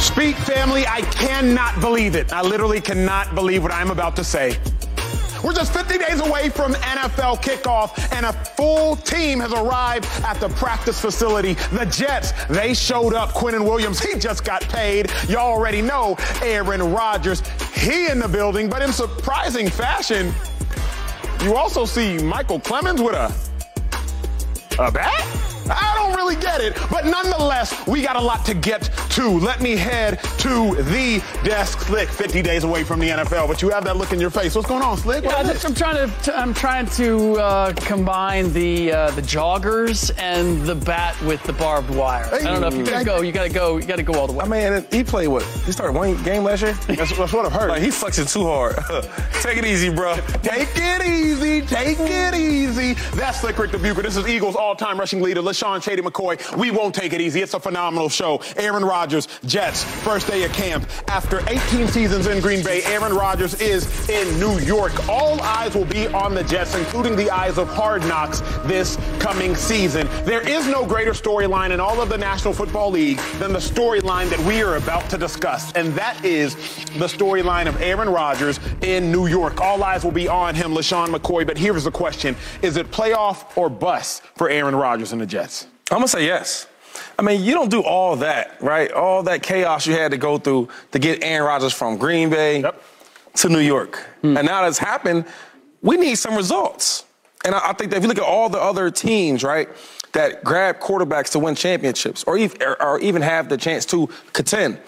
Speak, family, I cannot believe it. I literally cannot believe what I'm about to say. We're just 50 days away from NFL kickoff, and a full team has arrived at the practice facility. The Jets, they showed up. Quinnen Williams, he just got paid. Y'all already know Aaron Rodgers, he in the building, but in surprising fashion, you also see Micheal Clemons with a, a bat? I don't really get it, but nonetheless, we got a lot to get to. Let me head to the desk. Slick, 50 days away from the NFL, but you have that look in your face. What's going on, Slick? Yeah, I'm trying to I'm trying to uh, combine the uh, the joggers and the bat with the barbed wire. Hey, I don't know if you gotta go. You gotta go. You gotta go all the way. I mean, he played what? He started one game last year. That's, that's what I've heard. Like, he sucks it too hard. Take it easy, bro. Take it easy. Take it easy. That's Slick Rick the Bucher. This is Eagles all-time rushing leader. Let's Sean Shady McCoy. We won't take it easy. It's a phenomenal show. Aaron Rodgers, Jets, first day of camp. After 18 seasons in Green Bay, Aaron Rodgers is in New York. All eyes will be on the Jets, including the eyes of Hard Knocks this coming season. There is no greater storyline in all of the National Football League than the storyline that we are about to discuss, and that is the storyline of Aaron Rodgers in New York. All eyes will be on him, LeSean McCoy, but here's the question. Is it playoff or bust for Aaron Rodgers and the Jets? I'm gonna say yes. I mean, you don't do all that, right? All that chaos you had to go through to get Aaron Rodgers from Green Bay yep. to New York. Mm. And now that's happened, we need some results. And I, I think that if you look at all the other teams, right, that grab quarterbacks to win championships or even, or, or even have the chance to contend,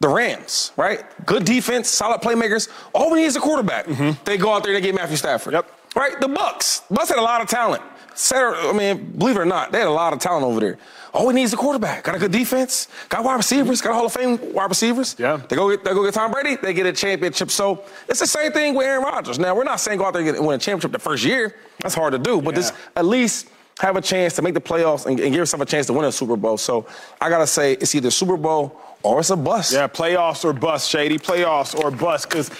the Rams, right? Good defense, solid playmakers. All we need is a quarterback. Mm-hmm. They go out there and they get Matthew Stafford. Yep. Right? The Bucks. Bucks had a lot of talent. Sarah, I mean, believe it or not, they had a lot of talent over there. All we need is a quarterback. Got a good defense. Got wide receivers. Got a Hall of Fame wide receivers. Yeah. They go get they go get Tom Brady. They get a championship. So it's the same thing with Aaron Rodgers. Now we're not saying go out there and get, win a championship the first year. That's hard to do. But yeah. just at least have a chance to make the playoffs and, and give yourself a chance to win a Super Bowl. So I gotta say it's either Super Bowl or it's a bust. Yeah, playoffs or bust, Shady. Playoffs or bust. Because,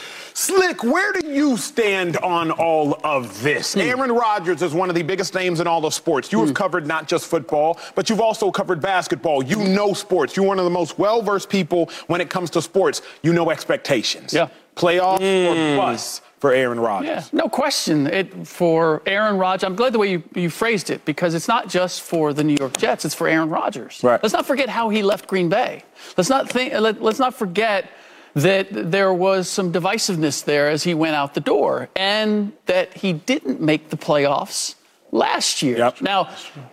Slick, where do you stand on all of this? Hmm. Aaron Rodgers is one of the biggest names in all of sports. You hmm. have covered not just football, but you've also covered basketball. You know sports. You're one of the most well versed people when it comes to sports. You know expectations. Yeah. Playoffs or hmm. bust for Aaron Rodgers. Yeah, no question. It for Aaron Rodgers. I'm glad the way you, you phrased it because it's not just for the New York Jets. It's for Aaron Rodgers. Right. Let's not forget how he left Green Bay. Let's not think. Let, let's not forget that there was some divisiveness there as he went out the door, and that he didn't make the playoffs last year. Yep. Now,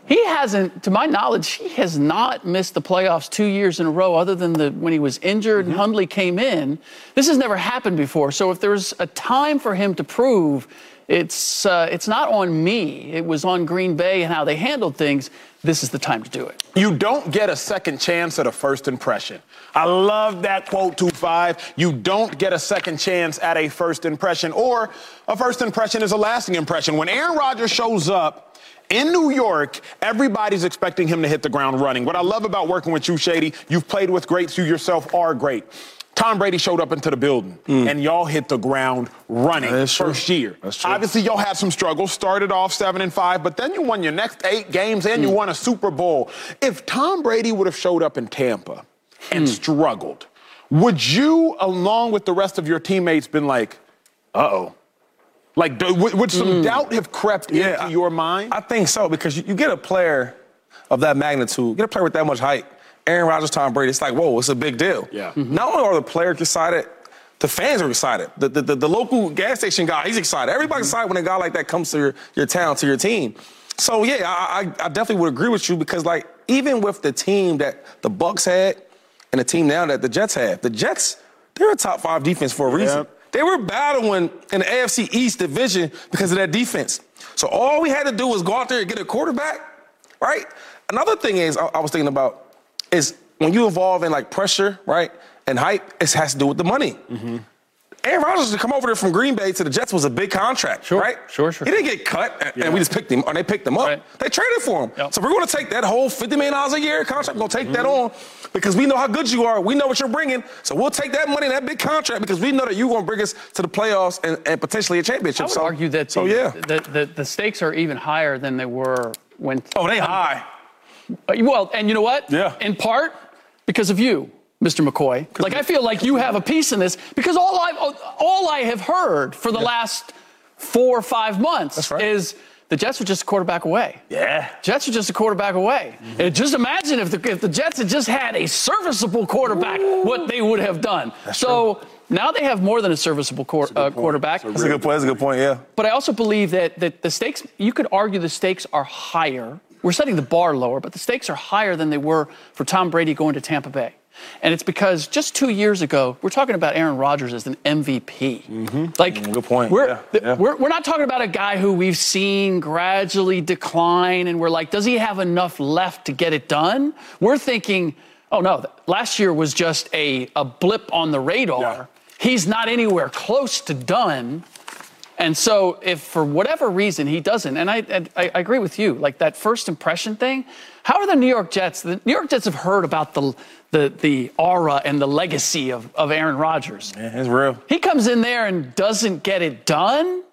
he hasn't, to my knowledge, he has not missed the playoffs two years in a row, other than the when he was injured mm-hmm. and Hundley came in. This has never happened before. So if there's a time for him to prove, it's uh, it's not on me. It was on Green Bay and how they handled things. This is the time to do it. You don't get a second chance at a first impression. I love that quote, 2-5. You don't get a second chance at a first impression, or a first impression is a lasting impression. When Aaron Rodgers shows up in New York, everybody's expecting him to hit the ground running. What I love about working with you, Shady, you've played with greats, you yourself are great. Tom Brady showed up into the building, mm. and y'all hit the ground running first true. year. That's true. Obviously, y'all had some struggles. Started off seven and five, but then you won your next eight games, and mm. you won a Super Bowl. If Tom Brady would have showed up in Tampa and mm. struggled, would you, along with the rest of your teammates, been like, "Uh oh"? Like, would some mm. doubt have crept yeah, into your mind? I think so because you, you get a player of that magnitude, get a player with that much height Aaron Rodgers, Tom Brady, it's like, whoa, it's a big deal. Yeah. Not only are the players excited, the fans are excited. The, the, the, the local gas station guy, he's excited. Everybody's excited when a guy like that comes to your, your town, to your team. So yeah, I, I, I definitely would agree with you because like even with the team that the Bucks had and the team now that the Jets have, the Jets, they're a top five defense for a reason. Yep. They were battling in the AFC East division because of that defense. So all we had to do was go out there and get a quarterback, right? Another thing is I, I was thinking about is when you involve in like pressure, right, and hype, it has to do with the money. Mm-hmm. Aaron Rodgers to come over there from Green Bay to the Jets was a big contract, Sure, right? sure, sure. He didn't get cut, and- and we just picked him, or they picked him up. Right. They traded for him. Yep. So we're going to take that whole $50 million a year contract, we're going to take that Mm-hmm. on because we know how good you are. We know what you're bringing. So we'll take that money, and that big contract, because we know that you're going to bring us to the playoffs and, and potentially a championship. I would so, argue that the, so yeah. the, the, the stakes are even higher than they were when. oh, they high. Uh, Well, and you know what? Yeah. In part because of you, Mr. McCoy. Like I feel like you have a piece in this because all I all I have heard for the last four or five months right. is the Jets were just a quarterback away. Yeah. Jets are just a quarterback away. Mm-hmm. And just imagine if the, if the Jets had just had a serviceable quarterback, what they would have done. so now they have more than a serviceable quar- uh, quarterback. That's a good point. That's a good point, yeah. But I also believe that, that the stakes, you could argue the stakes are higher. We're setting the bar lower, but the stakes are higher than they were for Tom Brady going to Tampa Bay. And it's because just two years ago, we're talking about Aaron Rodgers as an MVP. Like, Mm, good point. We're, Yeah, yeah. We're, we're not talking about a guy who we've seen gradually decline, and we're like, does he have enough left to get it done? We're thinking, oh no, last year was just a, a blip on the radar. Yeah. He's not anywhere close to done. And so, if for whatever reason he doesn't, and I, and I, I agree with you, like that first impression thing, how are the New York Jets? The New York Jets have heard about the, the, the aura and the legacy of, of Aaron Rodgers. Yeah, it's real. He comes in there and doesn't get it done.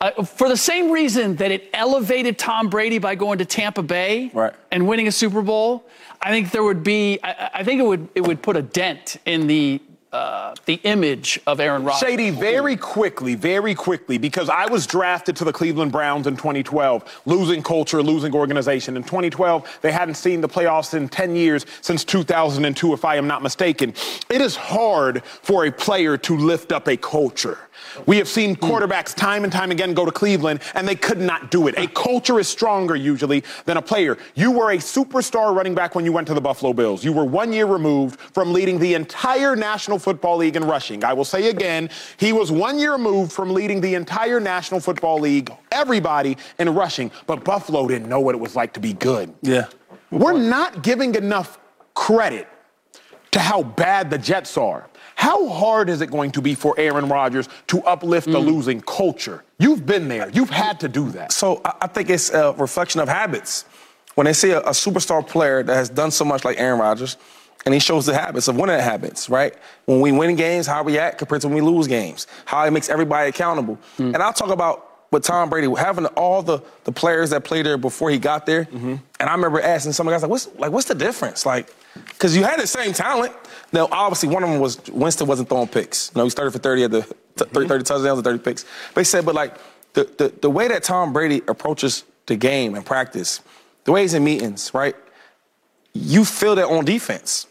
Uh, for the same reason that it elevated Tom Brady by going to Tampa Bay Right. and winning a Super Bowl, I think there would be. I, I think it would it would put a dent in the uh, the image of Aaron Rodgers. Shady, very quickly, very quickly, because I was drafted to the Cleveland Browns in 2012, losing culture, losing organization. In 2012, they hadn't seen the playoffs in 10 years since 2002, if I am not mistaken. It is hard for a player to lift up a culture. We have seen quarterbacks time and time again go to Cleveland, and they could not do it. A culture is stronger usually than a player. You were a superstar running back when you went to the Buffalo Bills. You were one year removed from leading the entire National Football League in rushing. I will say again, he was one year removed from leading the entire National Football League, everybody in rushing, but Buffalo didn't know what it was like to be good. Yeah. We're not giving enough credit to how bad the Jets are. How hard is it going to be for Aaron Rodgers to uplift the mm. losing culture? You've been there. You've had to do that. So I, think it's a reflection of habits. When they see a, a superstar player that has done so much like Aaron Rodgers, and he shows the habits of winning habits, right? When we win games, how we act compared to when we lose games, how it makes everybody accountable. Mm. And I'll talk about with Tom Brady having all the, the players that played there before he got there. Mm-hmm. And I remember asking some of the guys like, "What's like what's the difference?" Like, because you had the same talent. Now, obviously, one of them was Winston wasn't throwing picks. You know, he's 30 for 30 at the t- 30, 30 touchdowns and 30 picks. But he said, but like the, the the way that Tom Brady approaches the game and practice, the way he's in meetings, right? You feel that on defense.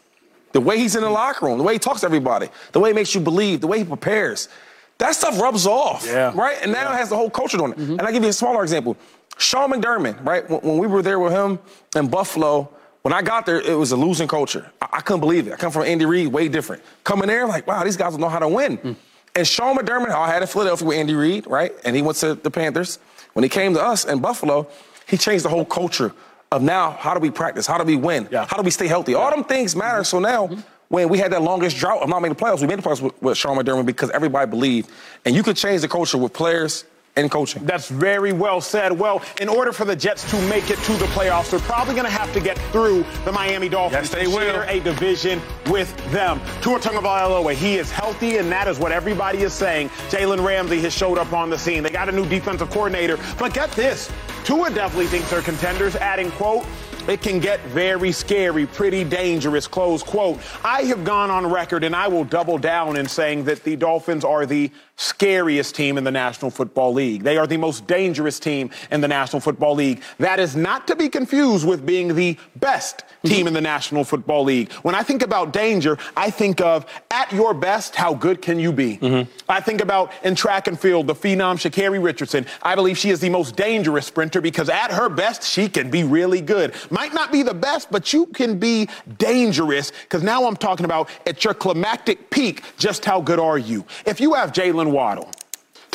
The way he's in the locker room, the way he talks to everybody, the way he makes you believe, the way he prepares. That stuff rubs off, Yeah. right? And now it has the whole culture on it. Mm-hmm. And I'll give you a smaller example. Sean McDermott, right? When, when we were there with him in Buffalo, when I got there, it was a losing culture. I, I couldn't believe it. I come from Andy Reid, way different. Coming there, like, wow, these guys know how to win. Mm. And Sean McDermott, I had in Philadelphia with Andy Reid, right? And he went to the Panthers. When he came to us in Buffalo, he changed the whole culture of now how do we practice? How do we win? Yeah. How do we stay healthy? All them things matter. Mm-hmm. So now, mm-hmm. when we had that longest drought of not making the playoffs, we made the playoffs with, with Sean McDermott because everybody believed. And you could change the culture with players and coaching. That's very well said. Well, in order for the Jets to make it to the playoffs, they're probably going to have to get through the Miami Dolphins Yes, they will. share a division with them. Tua Tagovailoa, he is healthy, and that is what everybody is saying. Jalen Ramsey has showed up on the scene. They got a new defensive coordinator, but get this. Tua definitely thinks they're contenders, adding, quote, it can get very scary, pretty dangerous, close quote. I have gone on record and I will double down in saying that the Dolphins are the scariest team in the National Football League. They are the most dangerous team in the National Football League. That is not to be confused with being the best team in the National Football League. When I think about danger, I think of at your best, how good can you be? Mm-hmm. I think about in track and field, the phenom Sha'Carri Richardson. I believe she is the most dangerous sprinter because at her best, she can be really good. Might not be the best, but you can be dangerous because now I'm talking about at your climactic peak, just how good are you? If you have Jaylen Waddle,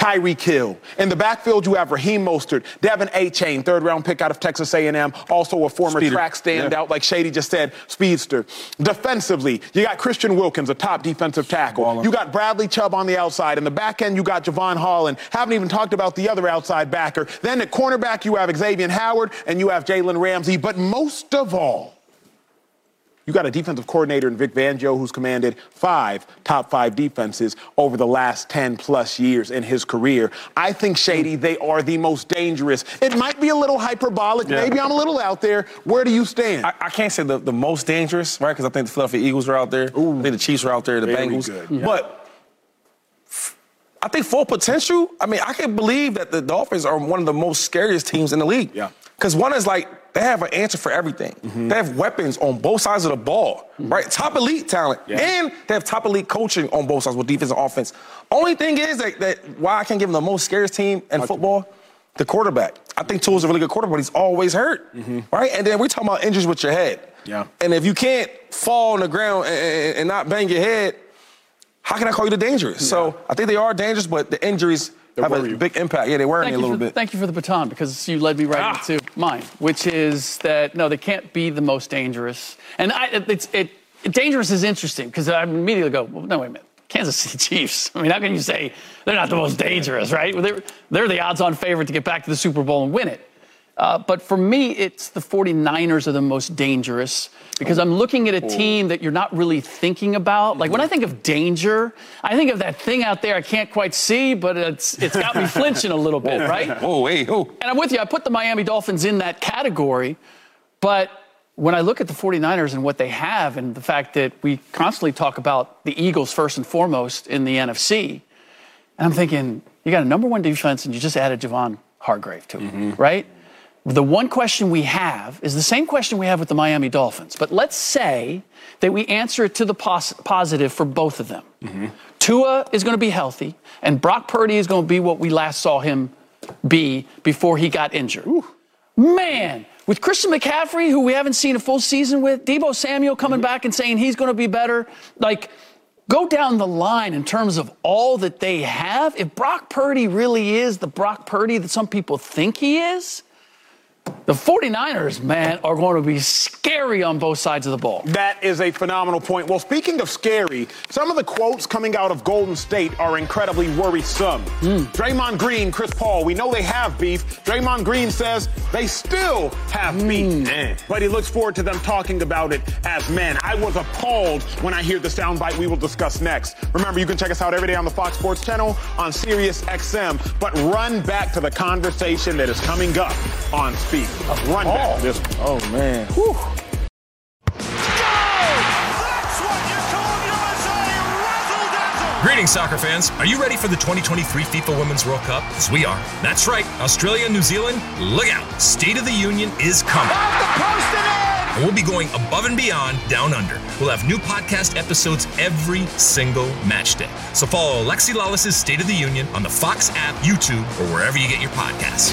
Tyreek Hill. In the backfield, you have Raheem Mostert, De'Von Achane, third round pick out of Texas A&M, also a former Speeder. track standout, yeah. like Shady just said, speedster. Defensively, you got Christian Wilkins, a top defensive tackle. You got Bradley Chubb on the outside. In the back end, you got Jevon Holland. Haven't even talked about the other outside backer. Then at cornerback, you have Xavier Howard and you have Jalen Ramsey. But most of all, you got a defensive coordinator in Vic Fangio who's commanded five top five defenses over the last 10 plus years in his career. I think, Shady, they are the most dangerous. It might be a little hyperbolic. Yeah. Maybe I'm a little out there. Where do you stand? I, I can't say the, the most dangerous, right? Because I think the Philadelphia Eagles are out there. Ooh. I think the Chiefs are out there, the Very Bengals. Yeah. But I think full potential, I mean, I can believe that the Dolphins are one of the most scariest teams in the league. Yeah. Because one is like, they have an answer for everything. Mm-hmm. They have weapons on both sides of the ball, mm-hmm. right? Top elite talent. Yeah. And they have top elite coaching on both sides with defense and offense. Only thing is that, that why I can't give them the most scariest team in okay. football, the quarterback. I think Tua's a really good quarterback, but he's always hurt, mm-hmm. right? And then we're talking about injuries with your head. Yeah. And if you can't fall on the ground and, and not bang your head, how can I call you the dangerous? Yeah. So I think they are dangerous, but the injuries – have a you. big impact. Yeah, they worry me a little for, bit. Thank you for the baton because you led me right ah. into mine, which is that no, they can't be the most dangerous. And I, it's it, dangerous is interesting because I immediately go, well, no, wait a minute. Kansas City Chiefs. I mean, how can you say they're not the most dangerous, right? They're, they're the odds on favorite to get back to the Super Bowl and win it. Uh, but for me, it's the 49ers are the most dangerous because I'm looking at a team that you're not really thinking about. Like when I think of danger, I think of that thing out there I can't quite see, but it's it's got me flinching a little bit, right? Oh, wait, oh. And I'm with you. I put the Miami Dolphins in that category, but when I look at the 49ers and what they have and the fact that we constantly talk about the Eagles first and foremost in the NFC, and I'm thinking, you got a number one defense and you just added Javon Hargrave to it, mm-hmm. right? The one question we have is the same question we have with the Miami Dolphins. But let's say that we answer it to the pos- positive for both of them. Mm-hmm. Tua is going to be healthy, and Brock Purdy is going to be what we last saw him be before he got injured. Ooh. Man, with Christian McCaffrey, who we haven't seen a full season with, Deebo Samuel coming mm-hmm. back and saying he's going to be better, like, go down the line in terms of all that they have. If Brock Purdy really is the Brock Purdy that some people think he is, the 49ers, man, are going to be scary on both sides of the ball. That is a phenomenal point. Well, speaking of scary, some of the quotes coming out of Golden State are incredibly worrisome. Mm. Draymond Green, Chris Paul, we know they have beef. Draymond Green says they still have mm. beef. But he looks forward to them talking about it as men. I was appalled when I hear the soundbite we will discuss next. Remember, you can check us out every day on the Fox Sports channel on Sirius XM. But run back to the conversation that is coming up on Speed feet. A run back. This one. Oh, man. Whew. Greetings, soccer fans. Are you ready for the 2023 FIFA Women's World Cup? As we are. That's right. Australia and New Zealand, look out. State of the Union is coming. And we'll be going above and beyond down under. We'll have new podcast episodes every single match day. So follow Alexi Lalas's State of the Union on the Fox app, YouTube, or wherever you get your podcasts.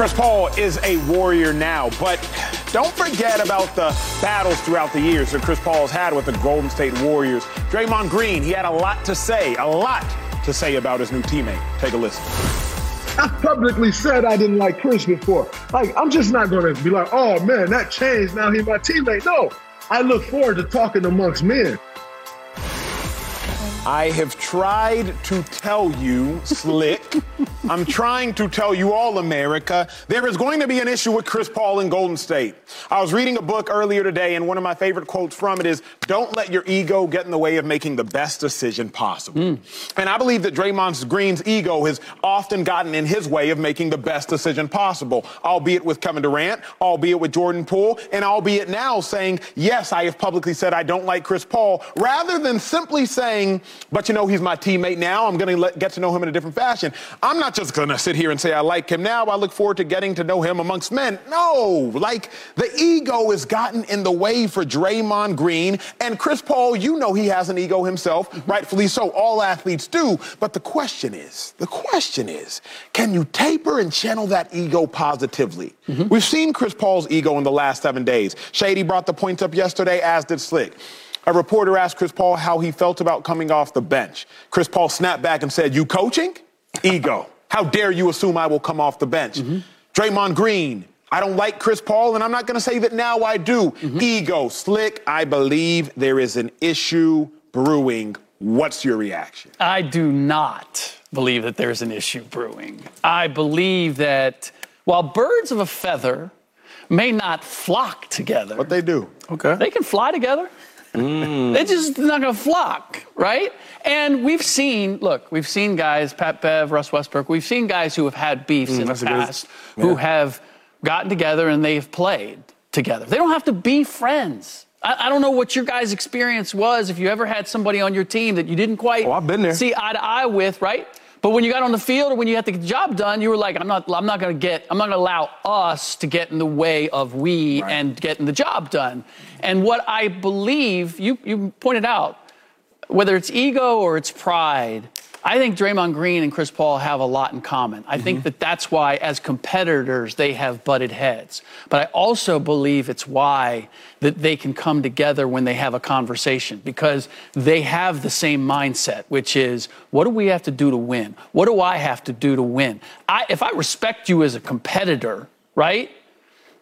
Chris Paul is a warrior now, but don't forget about the battles throughout the years that Chris Paul has had with the Golden State Warriors. Draymond Green, he had a lot to say, a lot to say about his new teammate. Take a listen. I publicly said I didn't like Chris before. Like, I'm just not going to be like, oh man, that changed. Now he's my teammate. No, I look forward to talking amongst men. I have tried to tell you, Slick. I'm trying to tell you all, America, there is going to be an issue with Chris Paul in Golden State. I was reading a book earlier today, and one of my favorite quotes from it is Don't let your ego get in the way of making the best decision possible. Mm. And I believe that Draymond Green's ego has often gotten in his way of making the best decision possible, albeit with Kevin Durant, albeit with Jordan Poole, and albeit now saying, Yes, I have publicly said I don't like Chris Paul, rather than simply saying, but you know, he's my teammate now. I'm going to get to know him in a different fashion. I'm not just going to sit here and say I like him now. I look forward to getting to know him amongst men. No, like the ego has gotten in the way for Draymond Green and Chris Paul. You know, he has an ego himself, rightfully so. All athletes do. But the question is, the question is, can you taper and channel that ego positively? Mm-hmm. We've seen Chris Paul's ego in the last seven days. Shady brought the points up yesterday, as did Slick. A reporter asked Chris Paul how he felt about coming off the bench. Chris Paul snapped back and said, You coaching? Ego. How dare you assume I will come off the bench? Mm-hmm. Draymond Green, I don't like Chris Paul, and I'm not going to say that now I do. Mm-hmm. Ego, slick. I believe there is an issue brewing. What's your reaction? I do not believe that there's an issue brewing. I believe that while birds of a feather may not flock together, what they do, okay, they can fly together. Mm. They're just not going to flock, right? And we've seen, look, we've seen guys, Pat Bev, Russ Westbrook, we've seen guys who have had beefs mm, in the past good, yeah. who have gotten together and they've played together. They don't have to be friends. I, I, don't know what your guys' experience was if you ever had somebody on your team that you didn't quite oh, I've been there. see eye to eye with, right? But when you got on the field or when you had to get the job done, you were like, I'm not, I'm not going to get, I'm not going to allow us to get in the way of we right. and getting the job done. And what I believe, you, you pointed out, whether it's ego or it's pride, I think Draymond Green and Chris Paul have a lot in common. I mm-hmm. think that that's why, as competitors, they have butted heads. But I also believe it's why that they can come together when they have a conversation because they have the same mindset, which is, what do we have to do to win? What do I have to do to win? I, if I respect you as a competitor, right?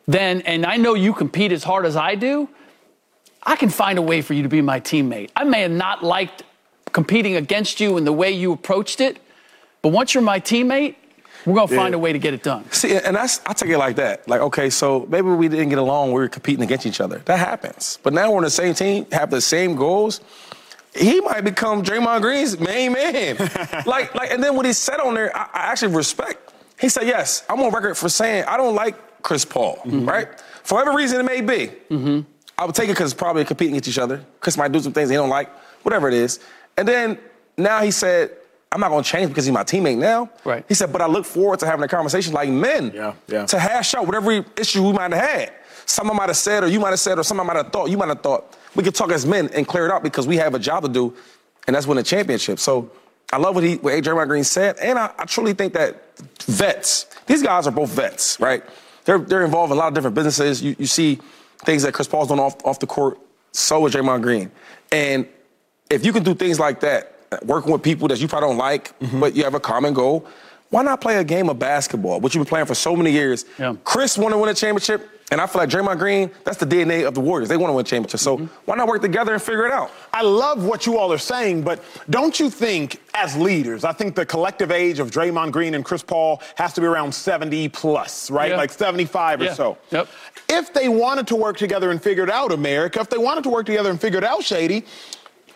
Then, and I know you compete as hard as I do, I can find a way for you to be my teammate. I may have not liked competing against you and the way you approached it. But once you're my teammate, we're gonna find a way to get it done. See, and that's I take it like that. Like, okay, so maybe we didn't get along. We were competing against each other. That happens. But now we're on the same team, have the same goals. He might become Draymond Green's main man. like, like, and then what he said on there, I, I, actually respect. He said, "Yes, I'm on record for saying I don't like Chris Paul, mm-hmm. right? For whatever reason it may be. Mm-hmm. I would take it because it's probably competing against each other. Chris might do some things he don't like, whatever it is. And then now he said, I'm not going to change because he's my teammate now. Right. He said, but I look forward to having a conversation like men yeah, yeah. to hash out whatever issue we might have had. Someone might have said, or you might have said, or someone might have thought, you might have thought. We could talk as men and clear it out because we have a job to do, and that's win a championship. So I love what he, what Draymond Green said, and I, I truly think that vets, these guys are both vets, right? They're, they're involved in a lot of different businesses. You, you see things that Chris Paul's doing off, off the court, so is Draymond Green. And if you can do things like that, working with people that you probably don't like, mm-hmm. but you have a common goal, why not play a game of basketball, which you've been playing for so many years? Yeah. Chris want to win a championship, and I feel like Draymond Green, that's the DNA of the Warriors. They want to win a championship. So mm-hmm. why not work together and figure it out? I love what you all are saying, but don't you think, as leaders, I think the collective age of Draymond Green and Chris Paul has to be around 70 plus, right? Yeah. Like 75 yeah. or so. Yep. If they wanted to work together and figure it out, America, if they wanted to work together and figure it out, Shady,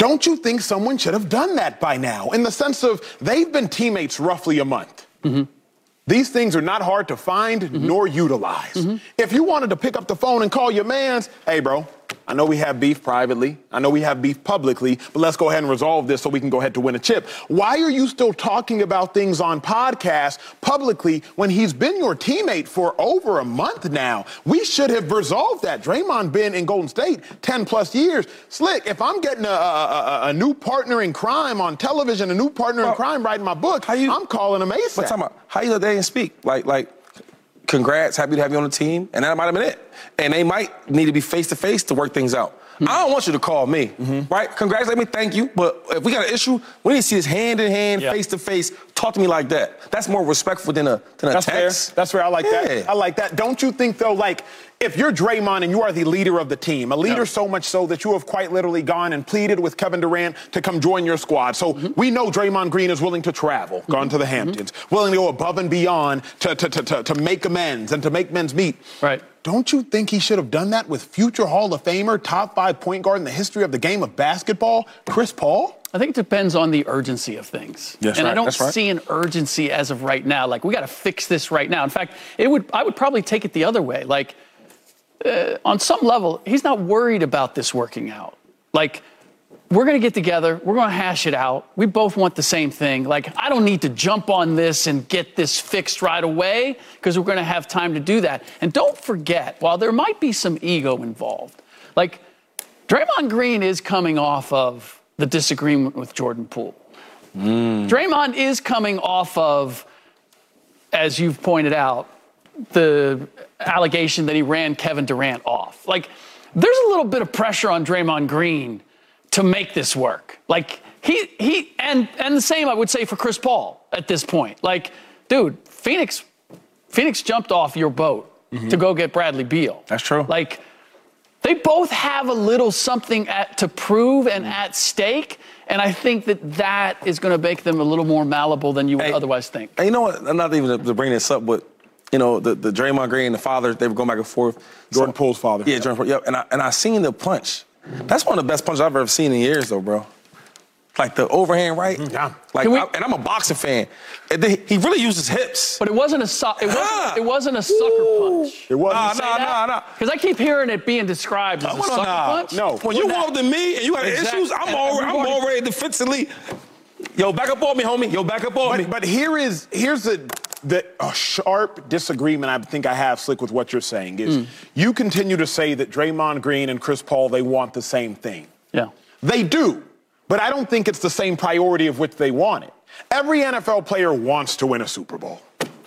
don't you think someone should have done that by now? In the sense of they've been teammates roughly a month. Mm-hmm. These things are not hard to find mm-hmm. nor utilize. Mm-hmm. If you wanted to pick up the phone and call your mans, hey, bro, I know we have beef privately. I know we have beef publicly, but let's go ahead and resolve this so we can go ahead to win a chip. Why are you still talking about things on podcasts publicly when he's been your teammate for over a month now? We should have resolved that. Draymond been in Golden State 10 plus years. Slick, if I'm getting a, a, a new partner in crime on television, a new partner well, in crime writing my book, you, I'm calling him ASAP. But talking about, how you let that speak? Like, like, congrats, happy to have you on the team, and that might have been it. And they might need to be face to face to work things out. Mm-hmm. I don't want you to call me, mm-hmm. right? Congratulate me, thank you. But if we got an issue, we need to see this hand in hand, face to face, talk to me like that. That's more respectful than a than a That's text. fair. That's fair. I like Yeah. that. I like that. Don't you think though, like if you're Draymond and you are the leader of the team, a leader so much so that you have quite literally gone and pleaded with Kevin Durant to come join your squad. So Mm-hmm. we know Draymond Green is willing to travel, gone to the Hamptons, willing to go above and beyond to, to, to, to, to make amends and to make men's meet. Right. Don't you think he should have done that with future Hall of Famer, top five point guard in the history of the game of basketball, Chris Paul? I think it depends on the urgency of things. Yes, and I don't right. see an urgency as of right now. Like we got to fix this right now. In fact, it would I would probably take it the other way. Like uh, on some level, he's not worried about this working out. Like we're going to get together, we're going to hash it out. We both want the same thing. Like I don't need to jump on this and get this fixed right away because we're going to have time to do that. And don't forget, while there might be some ego involved, like Draymond Green is coming off of the disagreement with Jordan Poole. Draymond is coming off of, as you've pointed out, the allegation that he ran Kevin Durant off. Like, there's a little bit of pressure on Draymond Green to make this work. Like, he, he, and, and the same I would say for Chris Paul at this point. Like, dude, Phoenix, Phoenix jumped off your boat mm-hmm. to go get Bradley Beal. That's true. Like, they both have a little something at, to prove and mm-hmm. at stake. And I think that that is going to make them a little more malleable than you would Hey, otherwise think. And you know what? I'm not even to bring this up, but you know the the Draymond Green, the father, they were going back and forth. Jordan Poole's father. Yeah, Jordan Poole. Yep. And I and I seen the punch. That's one of the best punches I've ever seen in years, though, bro. Like the overhand right. Yeah. Like, we- I- and I'm a boxing fan. And they- he really used his hips. But it wasn't a su- it wasn't, Ah. it wasn't a sucker punch. It wasn't. Nah, nah, nah, nah. Because I keep hearing it being described as a sucker nah. punch. No. When you walk to me and you got Exactly. issues, I'm And already, I'm we've already- already defensively. Yo, back up on me, homie. Yo, back up on me. But, but here is here's the the a sharp disagreement I think I have, Slick, with what you're saying is Hmm. you continue to say that Draymond Green and Chris Paul they want the same thing. Yeah. They do, but I don't think it's the same priority of which they want it. Every NFL player wants to win a Super Bowl.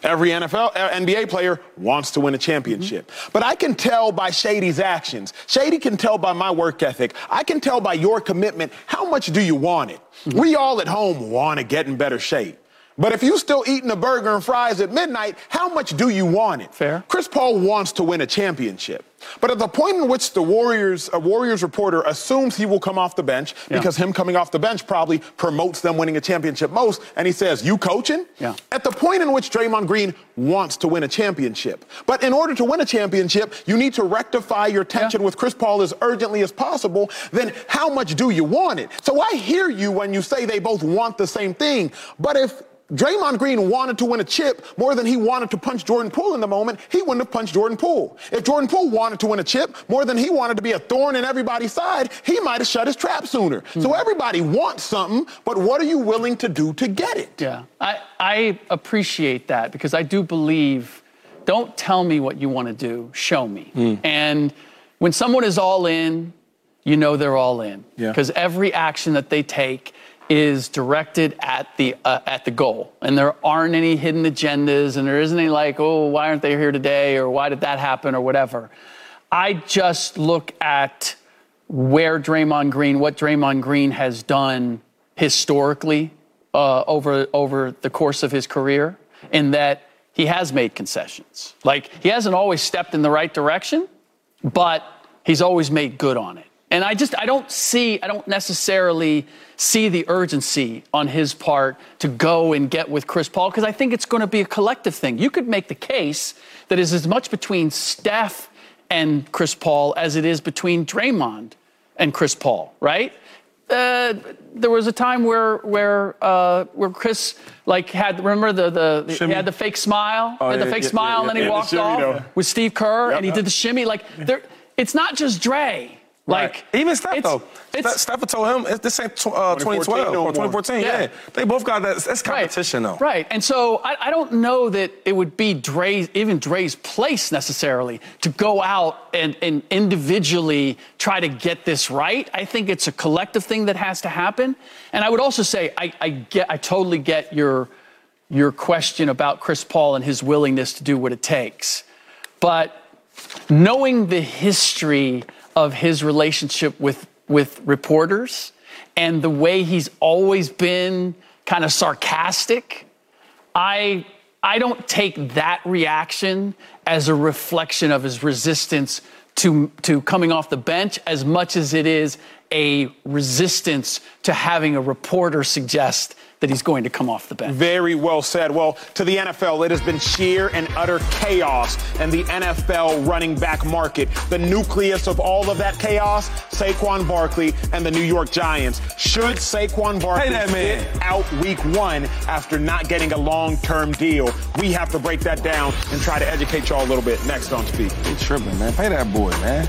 Every NFL, uh, NBA player wants to win a championship. But I can tell by Shady's actions. Shady can tell by my work ethic. I can tell by your commitment. How much do you want it? We all at home want to get in better shape. But if you're still eating a burger and fries at midnight, how much do you want it? Fair. Chris Paul wants to win a championship. But at the point in which the Warriors, a Warriors reporter assumes he will come off the bench Yeah. because him coming off the bench probably promotes them winning a championship most, and he says, You coaching? Yeah. At the point in which Draymond Green wants to win a championship. But in order to win a championship, you need to rectify your tension Yeah. with Chris Paul as urgently as possible. Then how much do you want it? So I hear you when you say they both want the same thing. But if Draymond Green wanted to win a chip more than he wanted to punch Jordan Poole in the moment, he wouldn't have punched Jordan Poole. If Jordan Poole wanted to win a chip more than he wanted to be a thorn in everybody's side, he might have shut his trap sooner. So everybody wants something, but what are you willing to do to get it? Yeah, I, I appreciate that because I do believe don't tell me what you want to do, show me. Hmm. And when someone is all in, you know they're all in Yeah. because every action that they take is directed at the uh, at the goal and there aren't any hidden agendas and there isn't any like oh why aren't they here today or why did that happen or whatever i just look at where Draymond Green, what Draymond Green has done historically uh, over over the course of his career, in that he has made concessions. Like he hasn't always stepped in the right direction, but he's always made good on it. And I just I don't see I don't necessarily see the urgency on his part to go and get with Chris Paul because I think it's going to be a collective thing. You could make the case that is as much between Steph and Chris Paul as it is between Draymond and Chris Paul, right? Uh, there was a time where where uh, where Chris like had remember the the, he had the fake smile, Oh, had the yeah, fake yeah, smile, yeah, and then he walked shimmy, off with Steve Kerr, Yep, and he did the shimmy. Like there, it's not just Dre. Like even Steph it's- though. it's- Steph told him it's this ain't uh, 2012 no or 2014. Yeah. Yeah. they both got that. That's Right. competition though. Right. And so I, I don't know that it would be Dre's, even Dre's place necessarily to go out and, and individually try to get this right. I think it's a collective thing that has to happen. And I would also say I, I get I totally get your your question about Chris Paul and his willingness to do what it takes. But knowing the history of his relationship with with reporters and the way he's always been kind of sarcastic I I don't take that reaction as a reflection of his resistance to to coming off the bench as much as it is a resistance to having a reporter suggest that he's going to come off the bench. Very well said. Well, to the NFL, it has been sheer and utter chaos and the NFL running back market. The nucleus of all of that chaos, Saquon Barkley and the New York Giants. Should Saquon Barkley that man. sit out week one after not getting a long-term deal? We have to break that down and try to educate y'all a little bit next on Speak. You tripping, man. Pay that boy, man.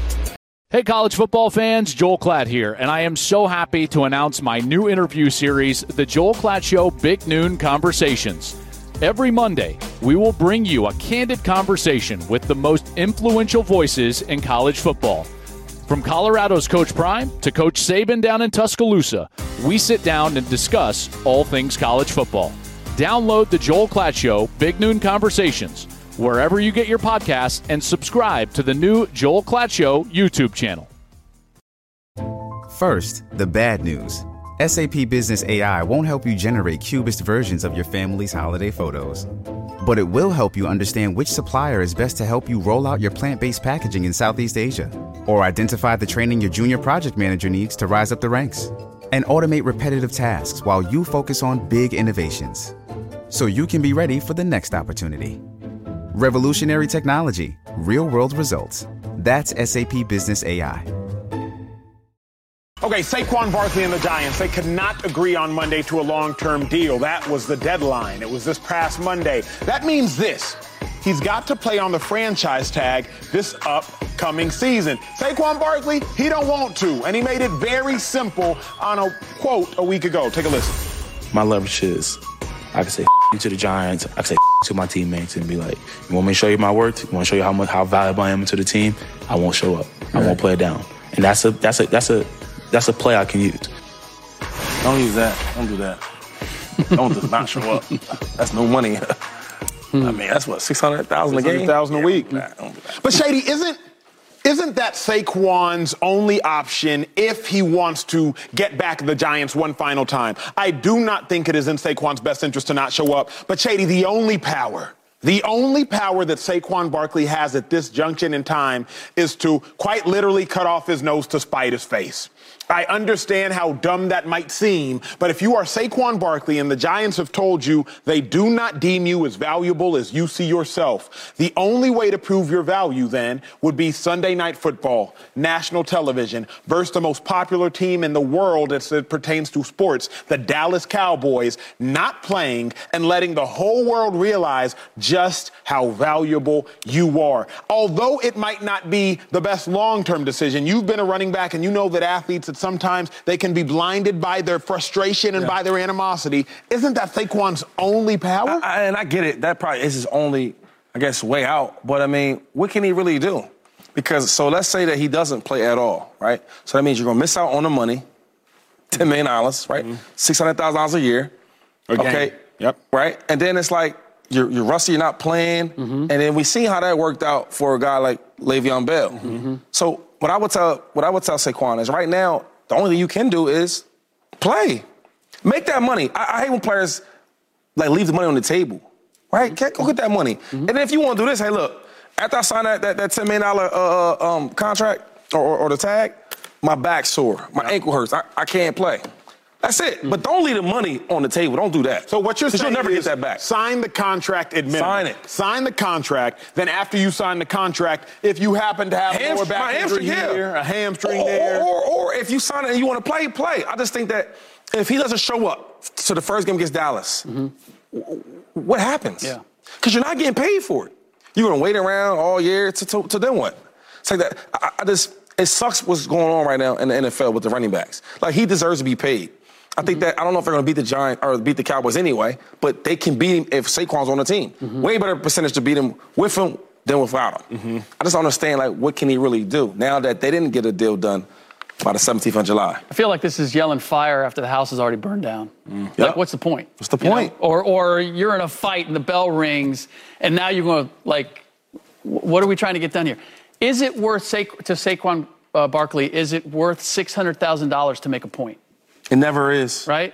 Hey, college football fans, Joel Klatt here, and I am so happy to announce my new interview series, The Joel Klatt Show Big Noon Conversations. Every Monday, we will bring you a candid conversation with the most influential voices in college football. From Colorado's Coach Prime to Coach Saban down in Tuscaloosa, we sit down and discuss all things college football. Download The Joel Klatt Show Big Noon Conversations wherever you get your podcasts and subscribe to the new Joel Klatt Show YouTube channel. First, the bad news. SAP Business AI won't help you generate cubist versions of your family's holiday photos. But it will help you understand which supplier is best to help you roll out your plant based packaging in Southeast Asia, or identify the training your junior project manager needs to rise up the ranks, and automate repetitive tasks while you focus on big innovations. So you can be ready for the next opportunity. Revolutionary technology, real world results. That's SAP Business AI. Okay, Saquon Barkley and the Giants, they could not agree on Monday to a long-term deal. That was the deadline. It was this past Monday. That means this. He's got to play on the franchise tag this upcoming season. Saquon Barkley, he don't want to, and he made it very simple on a quote a week ago. Take a listen. My leverage is I can say you to the Giants. I can say to my teammates and be like, you want me to show you my worth? You want to show you how much how valuable I am to the team? I won't show up. I won't play it down. And that's a that's a that's a that's a play I can use. Don't use that. Don't do that. Don't just not show up. That's no money. Hmm. I mean, that's what six hundred thousand a game. 600,000 a week. Nah, don't do that. But Shady, isn't isn't that Saquon's only option if he wants to get back the Giants one final time? I do not think it is in Saquon's best interest to not show up. But Shady, the only power, the only power that Saquon Barkley has at this junction in time is to quite literally cut off his nose to spite his face. I understand how dumb that might seem, but if you are Saquon Barkley and the Giants have told you they do not deem you as valuable as you see yourself, the only way to prove your value then would be Sunday night football, national television, versus the most popular team in the world as it pertains to sports, the Dallas Cowboys, not playing and letting the whole world realize just how valuable you are. Although it might not be the best long-term decision, you've been a running back and you know that athletes sometimes they can be blinded by their frustration and by their animosity. Isn't that Saquon's only power? I, I- and I get it. That probably is his only, I guess, way out. But I mean, what can he really do? Because so let's say that he doesn't play at all, right? So that means you're gonna miss out on the money, ten million dollars, right? Mm-hmm. Six hundred thousand dollars a year. A game. Okay. Yep. Right. And then it's like you're, you're rusty, you're not playing. Mm-hmm. And then we see how that worked out for a guy like Le'Veon Bell. Mm-hmm. So what I would tell what I would tell Saquon is right now the only thing you can do is play, make that money. I, I hate when players like leave the money on the table. Right? Get- Go get that money. And then if you want to do this, hey, look, after I sign that that, that ten million dollar uh, uh, um, contract or, or, or the tag, my back's sore, my ankle hurts, I, I can't play. That's it. But don't leave the money on the table. Don't do that. So what you're saying you'll never is get that back. Sign the contract at minimum. Sign it. Sign the contract. Then after you sign the contract, if you happen to have a lower back injury hamstring, yeah. here, a hamstring or, there. Or, or, or if you sign it and you want to play, play. I just think that if he doesn't show up to the first game against Dallas, w- what happens? Yeah. Because you're not getting paid for it. You're going to wait around all year to, to, to then what? It's like that. I, I just, it sucks what's going on right now in the NFL with the running backs. Like, he deserves to be paid. I think mm-hmm. that I don't know if they're going to beat the Giants or beat the Cowboys anyway, but they can beat him if Saquon's on the team. Mm-hmm. Way better percentage to beat him with him than without him. Mm-hmm. I just don't understand like what can he really do now that they didn't get a deal done by the 17th of July. I feel like this is yelling fire after the house is already burned down. Mm. Like, Yep. what's the point? What's the You know? point? Or, or you're in a fight and the bell rings, and now you're going to like, what are we trying to get done here? Is it worth Sa- to Saquon uh, Barkley? Is it worth six hundred thousand dollars to make a point? It never is. Right?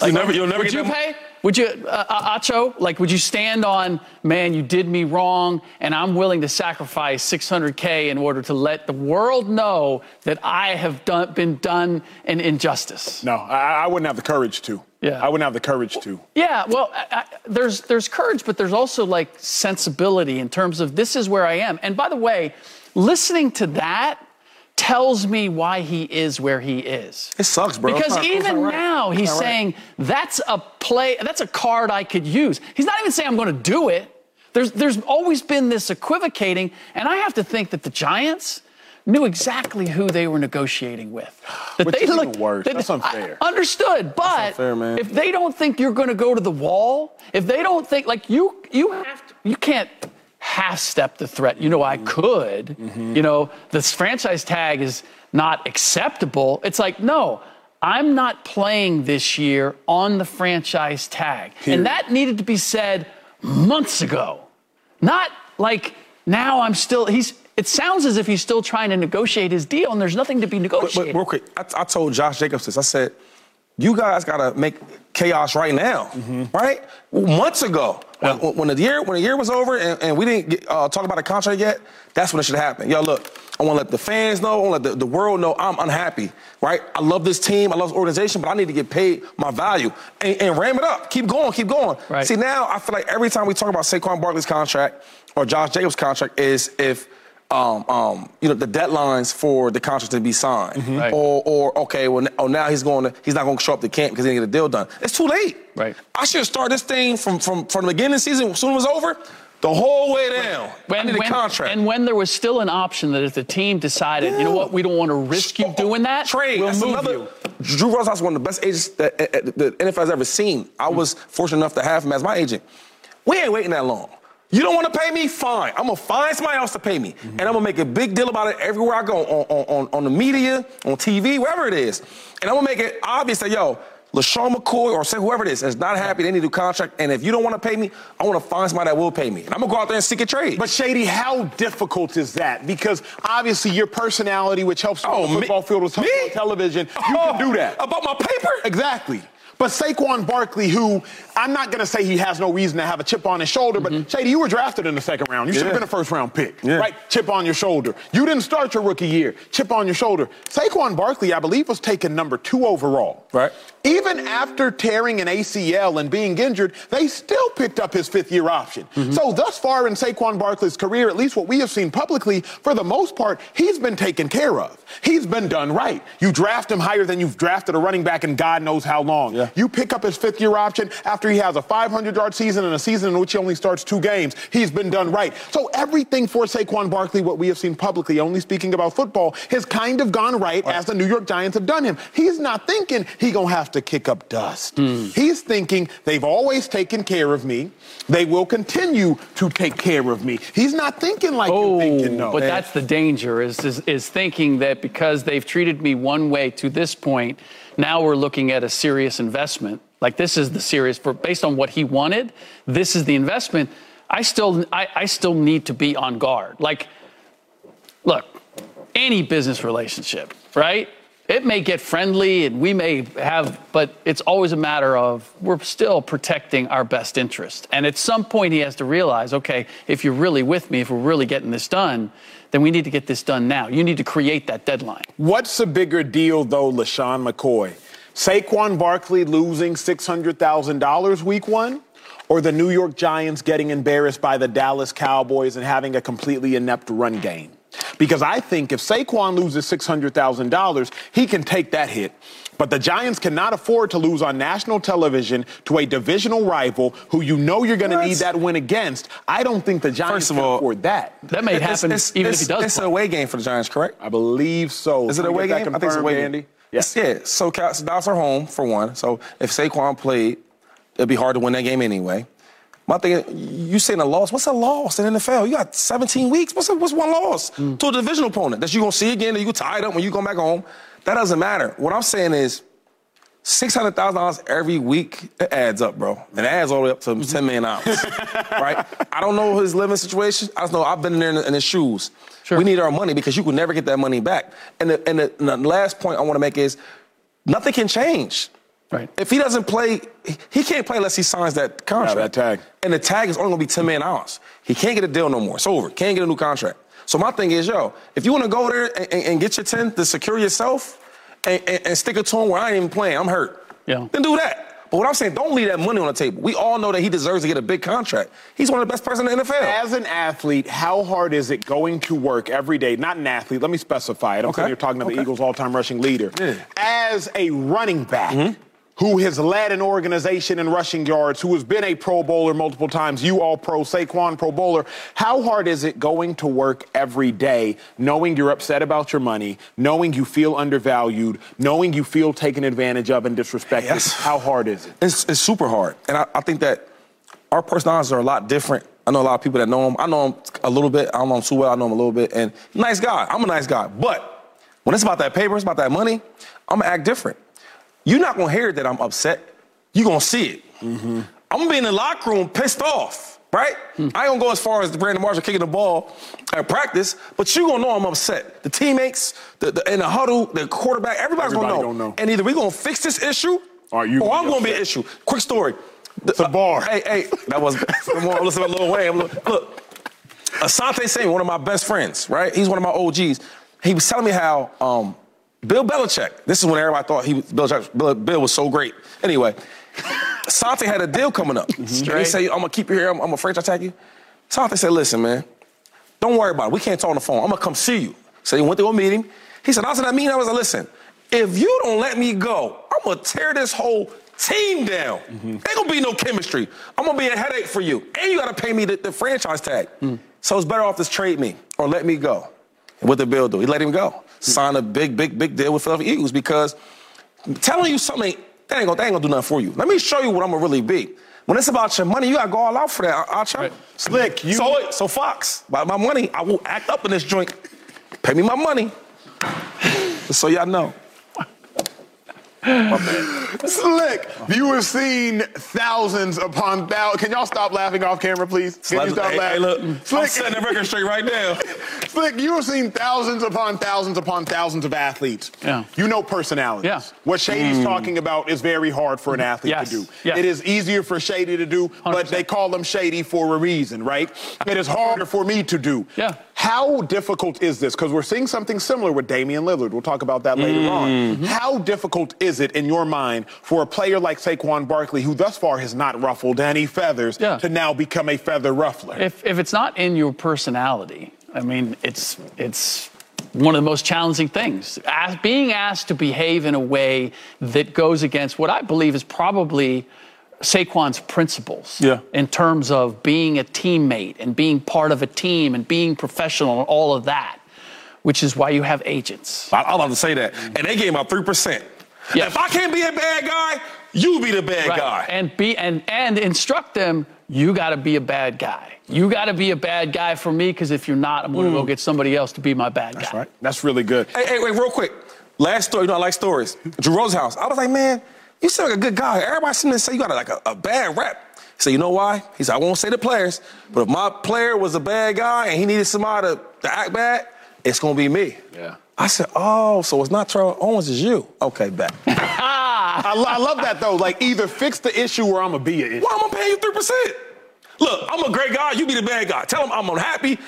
Like, never- you'll never would get you that- pay? Would you, uh, uh, Acho? Like, would you stand on, man, you did me wrong, and I'm willing to sacrifice 600k in order to let the world know that I have done, been done an injustice? No, I, I wouldn't have the courage to. Yeah. I wouldn't have the courage to. Yeah, well, I, I, there's there's courage, but there's also like sensibility in terms of this is where I am. And by the way, listening to that tells me why he is where he is. It sucks, bro. Because not- even right. now he's right. saying that's a play, that's a card I could use. He's not even saying I'm going to do it. There's there's always been this equivocating, and I have to think that the Giants knew exactly who they were negotiating with. That Which they is looked- worse. that- That's unfair. I- understood, but unfair, man. if they don't think you're going to go to the wall, if they don't think like you you have to, you can't half step the threat. You know, I mm-hmm. could. Mm-hmm. You know, this franchise tag is not acceptable. It's like, no, I'm not playing this year on the franchise tag. And that needed to be said months ago. Not like now I'm still he's it sounds as if he's still trying to negotiate his deal and there's nothing to be But, but negotiated. real quick, I, I told Josh Jacobs this. I said, you guys gotta make chaos right now, mm-hmm. right? Months ago, when, when the year when the year was over and, and we didn't get, uh, talk about a contract yet, that's when it should happen. Yo, look, I want to let the fans know, I want to let the, the world know I'm unhappy, right? I love this team, I love this organization, but I need to get paid my value and, and ram it up. Keep going, keep going. Right. See, now I feel like every time we talk about Saquon Barkley's contract or Josh Jacobs' contract is if um, um, you know, the deadlines for the contract to be signed, Mm-hmm. Right. or, or okay, well, oh, now he's going to, he's not going to show up to camp because he didn't get a deal done. It's too late. Right. I should start this thing from from from the beginning of the season, as soon as it was over, the whole way down. I need a contract. And when there was still an option that if the team decided, you know what, we don't want to risk you doing that, Trade. we'll That's move another. you. Drew Rosenhaus one of the best agents that uh, the NFL has ever seen. I was fortunate enough to have him as my agent. We ain't waiting that long. You don't want to pay me? Fine. I'm gonna find somebody else to pay me, mm-hmm. and I'm gonna make a big deal about it everywhere I go, on, on, on, on the media, on TV, wherever it is, and I'm gonna make it obvious that yo, LeSean McCoy or say whoever it is is not happy. They need a new contract, and if you don't want to pay me, I want to find somebody that will pay me, and I'm gonna go out there and seek a trade. But Shady, how difficult is that? Because obviously your personality, which helps Oh, on the me- football field, was me? on television. You Oh, can do that. about my paper. Exactly. But Saquon Barkley, who I'm not going to say he has no reason to have a chip on his shoulder, but Shady, you were drafted in the second round. You should have Mm-hmm. Yeah. been a first round pick, Yeah. right? Chip on your shoulder. You didn't start your rookie year. Chip on your shoulder. Saquon Barkley, I believe, was taken number two overall. Right. Even after tearing an ACL and being injured, they still picked up his fifth year option. Mm-hmm. So, thus far in Saquon Barkley's career, at least what we have seen publicly, for the most part, he's been taken care of. He's been done right. You draft him higher than you've drafted a running back in God knows how long. Yeah. You pick up his fifth year option after he has a 500 yard season and a season in which he only starts two games. He's been done right. So, everything for Saquon Barkley, what we have seen publicly, only speaking about football, has kind of gone right, as the New York Giants have done him. He's not thinking he gonna have to kick up dust. Hmm. He's thinking they've always taken care of me. They will continue to take care of me. He's not thinking like Oh, you're thinking, no. but that's the danger is, is is thinking that because they've treated me one way to this point, now we're looking at a serious investment. Like this is the serious for based on what he wanted. This is the investment. I still I, I still need to be on guard. Like, look, any business relationship, right? It may get friendly and we may have, but it's always a matter of we're still protecting our best interest. And at some point, he has to realize okay, if you're really with me, if we're really getting this done, then we need to get this done now. You need to create that deadline. What's a bigger deal, though, LeSean McCoy? Saquon Barkley losing $600,000 week one? Or the New York Giants getting embarrassed by the Dallas Cowboys and having a completely inept run game? Because I think if Saquon loses $600,000, he can take that hit. But the Giants cannot afford to lose on national television to a divisional rival who you know you're going to need that win against. I don't think the Giants First of can all- afford that. That may happen it's- even it's- if he does. It's play. an away game for the Giants, correct? I believe so. Is it a we away get that game? I think it's a confirmed, away Andy? Yes. Yeah. So Cal- so Dallas are home for one. So if Saquon played, it'd be hard to win that game anyway. My thing, is, you saying a loss? What's a loss in the NFL? You got 17 weeks. What's a, what's one loss Hmm. to a divisional opponent that you're gonna see again? That you tied up when you come back home? That doesn't matter. What I'm saying is. Six hundred thousand dollars every week it adds up, bro. And it adds all the way up to Mm-hmm. ten million dollars, right? I don't know his living situation. I just know I've been in there in, in his shoes. Sure. We need our money because you can never get that money back. And the, and the, and the last point I want to make is nothing can change. Right. If he doesn't play, he can't play unless he signs that contract. Yeah, that tag. And the tag is only gonna be 10 million dollars. He can't get a deal no more. It's over. Can't get a new contract. So my thing is, yo, if you want to go there and, and, and, get your 10 to secure yourself and, and, and stick it to him where I ain't even playing, I'm hurt. Yeah. Then do that. But what I'm saying, don't leave that money on the table. We all know that he deserves to get a big contract. He's one of the best players in the NFL. As an athlete, how hard is it going to work every day? Not an athlete, let me specify it. I'm Okay. saying you're talking to Okay. the Eagles' all-time rushing leader. Yeah. As a running back, mm-hmm. Who has led an organization in rushing yards, who has been a Pro Bowler multiple times, you all pro, Saquon Pro Bowler, how hard is it going to work every day, knowing you're upset about your money, knowing you feel undervalued, knowing you feel taken advantage of and disrespected? Yes. How hard is it? It's, it's super hard. And I, I think that our personalities are a lot different. I know a lot of people that know him. I know him a little bit. I don't know him too well. I know him a little bit. And nice guy. I'm a nice guy. But when it's about that paper, it's about that money, I'm going to act different. You're not to hear that I'm upset. You're to see it. I'm going to be in the locker room pissed off, right? I ain't to go as far as Brandon Marshall kicking the ball at practice, but you're to know I'm upset. The teammates, the, the, in the huddle, the quarterback, everybody's Everybody gonna know. And either we're to fix this issue Or you or gonna I'm to be an issue. Quick story. It's a bar. Hey, hey, that was, come on, listen to Lil Wayne. Look, look, Asante Samuel, one of my best friends, right? He's one of my OGs. He was telling me how um, Bill Belichick, this is when everybody thought he was, Bill, Bill, Bill was so great. Anyway, Asante had a deal coming up. And he said, I'm going to keep you here. I'm, I'm going to franchise tag you. Asante said, listen, man, don't worry about it. We can't talk on the phone. I'm gonna come see you. So he went to a meeting. He said, I was in that meeting. I was like, listen, if you don't let me go, I'm gonna tear this whole team down. Mm-hmm. Ain't gonna be no chemistry. I'm gonna be a headache for you. And you gotta pay me the, the franchise tag. Mm. So it's better off to trade me or let me go. And what did Bill do? He let him go. Hmm. Sign a big, big, big deal with Philadelphia Eagles because telling you something, that ain't gonna, that ain't gonna do nothing for you. Let me show you what I'm gonna really be. When it's about your money, you gotta go all out for that. I- I'll try. Slick, you- So, so Fox, by my money, I will act up in this joint. Pay me my money. So y'all know. Slick, you have seen thousands upon thousands. Can y'all stop laughing off camera, please? Can you stop hey, laughing? hey, look, I'm setting the record straight right now. Slick, you have seen thousands upon thousands upon thousands of athletes. Yeah. You know personalities. Yeah. What Shady's talking about is very hard for an athlete Yes. to do. Yes. It is easier for Shady to do, but 100%. they call him Shady for a reason, right? It is harder for me to do. Yeah. How difficult is this? Because we're seeing something similar with Damian Lillard. We'll talk about that later Mm-hmm. on. How difficult is it in your mind for a player like Saquon Barkley, who thus far has not ruffled any feathers, Yeah. to now become a feather ruffler? If, if it's not in your personality, I mean, it's it's one of the most challenging things. As, being asked to behave in a way that goes against what I believe is probably Saquon's principles Yeah. in terms of being a teammate and being part of a team and being professional and all of that, which is why you have agents. I, I'm about to say that. And they gave out 3%. Yeah. If I can't be a bad guy, you be the bad Right. guy. And be and and instruct them. You got to be a bad guy. You got to be a bad guy for me because if you're not, I'm going to go mm. get somebody else to be my bad guy. That's right. That's really good. Hey, hey, wait, real quick. Last story, you know, I like stories. Drew Rosenhaus. I was like, man, you seem like a good guy. Everybody seems to say you got like a, a bad rep. He said, you know why? He said, I won't say the players, but if my player was a bad guy and he needed somebody to, to act bad, it's going to be me. Yeah. I said, oh, so it's not Terrell Owens, it's you. Okay, bet. well, I, lo- I love that though. Like either fix the issue or I'm gonna be an issue. I'm going to pay you 3%. Look, I'm a great guy. You be the bad guy. Tell him I'm unhappy.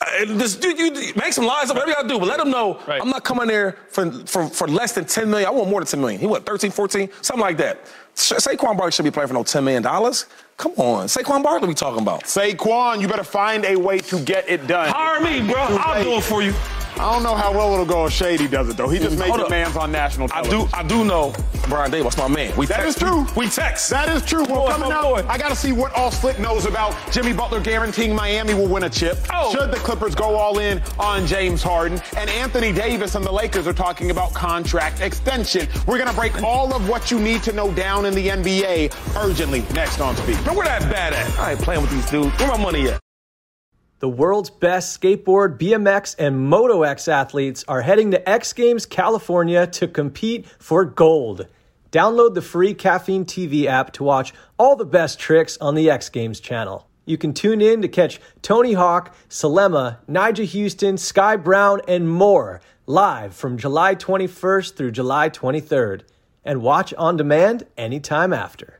Uh, and just you, you make some lines up, whatever you gotta do, but let them know Right. I'm not coming there for, for, for less than 10 million. I want more than 10 million. He what, 13, 14, something like that. Sa- Saquon Barkley should be playing for no 10 million dollars. Come on, Saquon Barkley we talking about. Saquon, you better find a way to get it done. Hire me, bro. I'll do it for you. I don't know how well it'll go if Shady does it though. He just made Hold the up. man's on national I do, I do know Brian Davis, my man. We That text, is true. We, we text. That is true. Well, Boy, coming oh, boy. I got to see what All Slick knows about Jimmy Butler guaranteeing Miami will win a chip. Oh. Should the Clippers go all in on James Harden? And Anthony Davis and the Lakers are talking about contract extension. We're going to break all of what you need to know down in the NBA urgently next on Speak. Now, where that bad at? I ain't playing with these dudes. Where my money at? The world's best skateboard, BMX, and Moto X athletes are heading to X Games California to compete for gold. Download the free Caffeine TV app to watch all the best tricks on the X Games channel. You can tune in to catch Tony Hawk, Salema, Nyjah Huston, Sky Brown, and more live from July 21st through July 23rd. and watch on demand anytime after.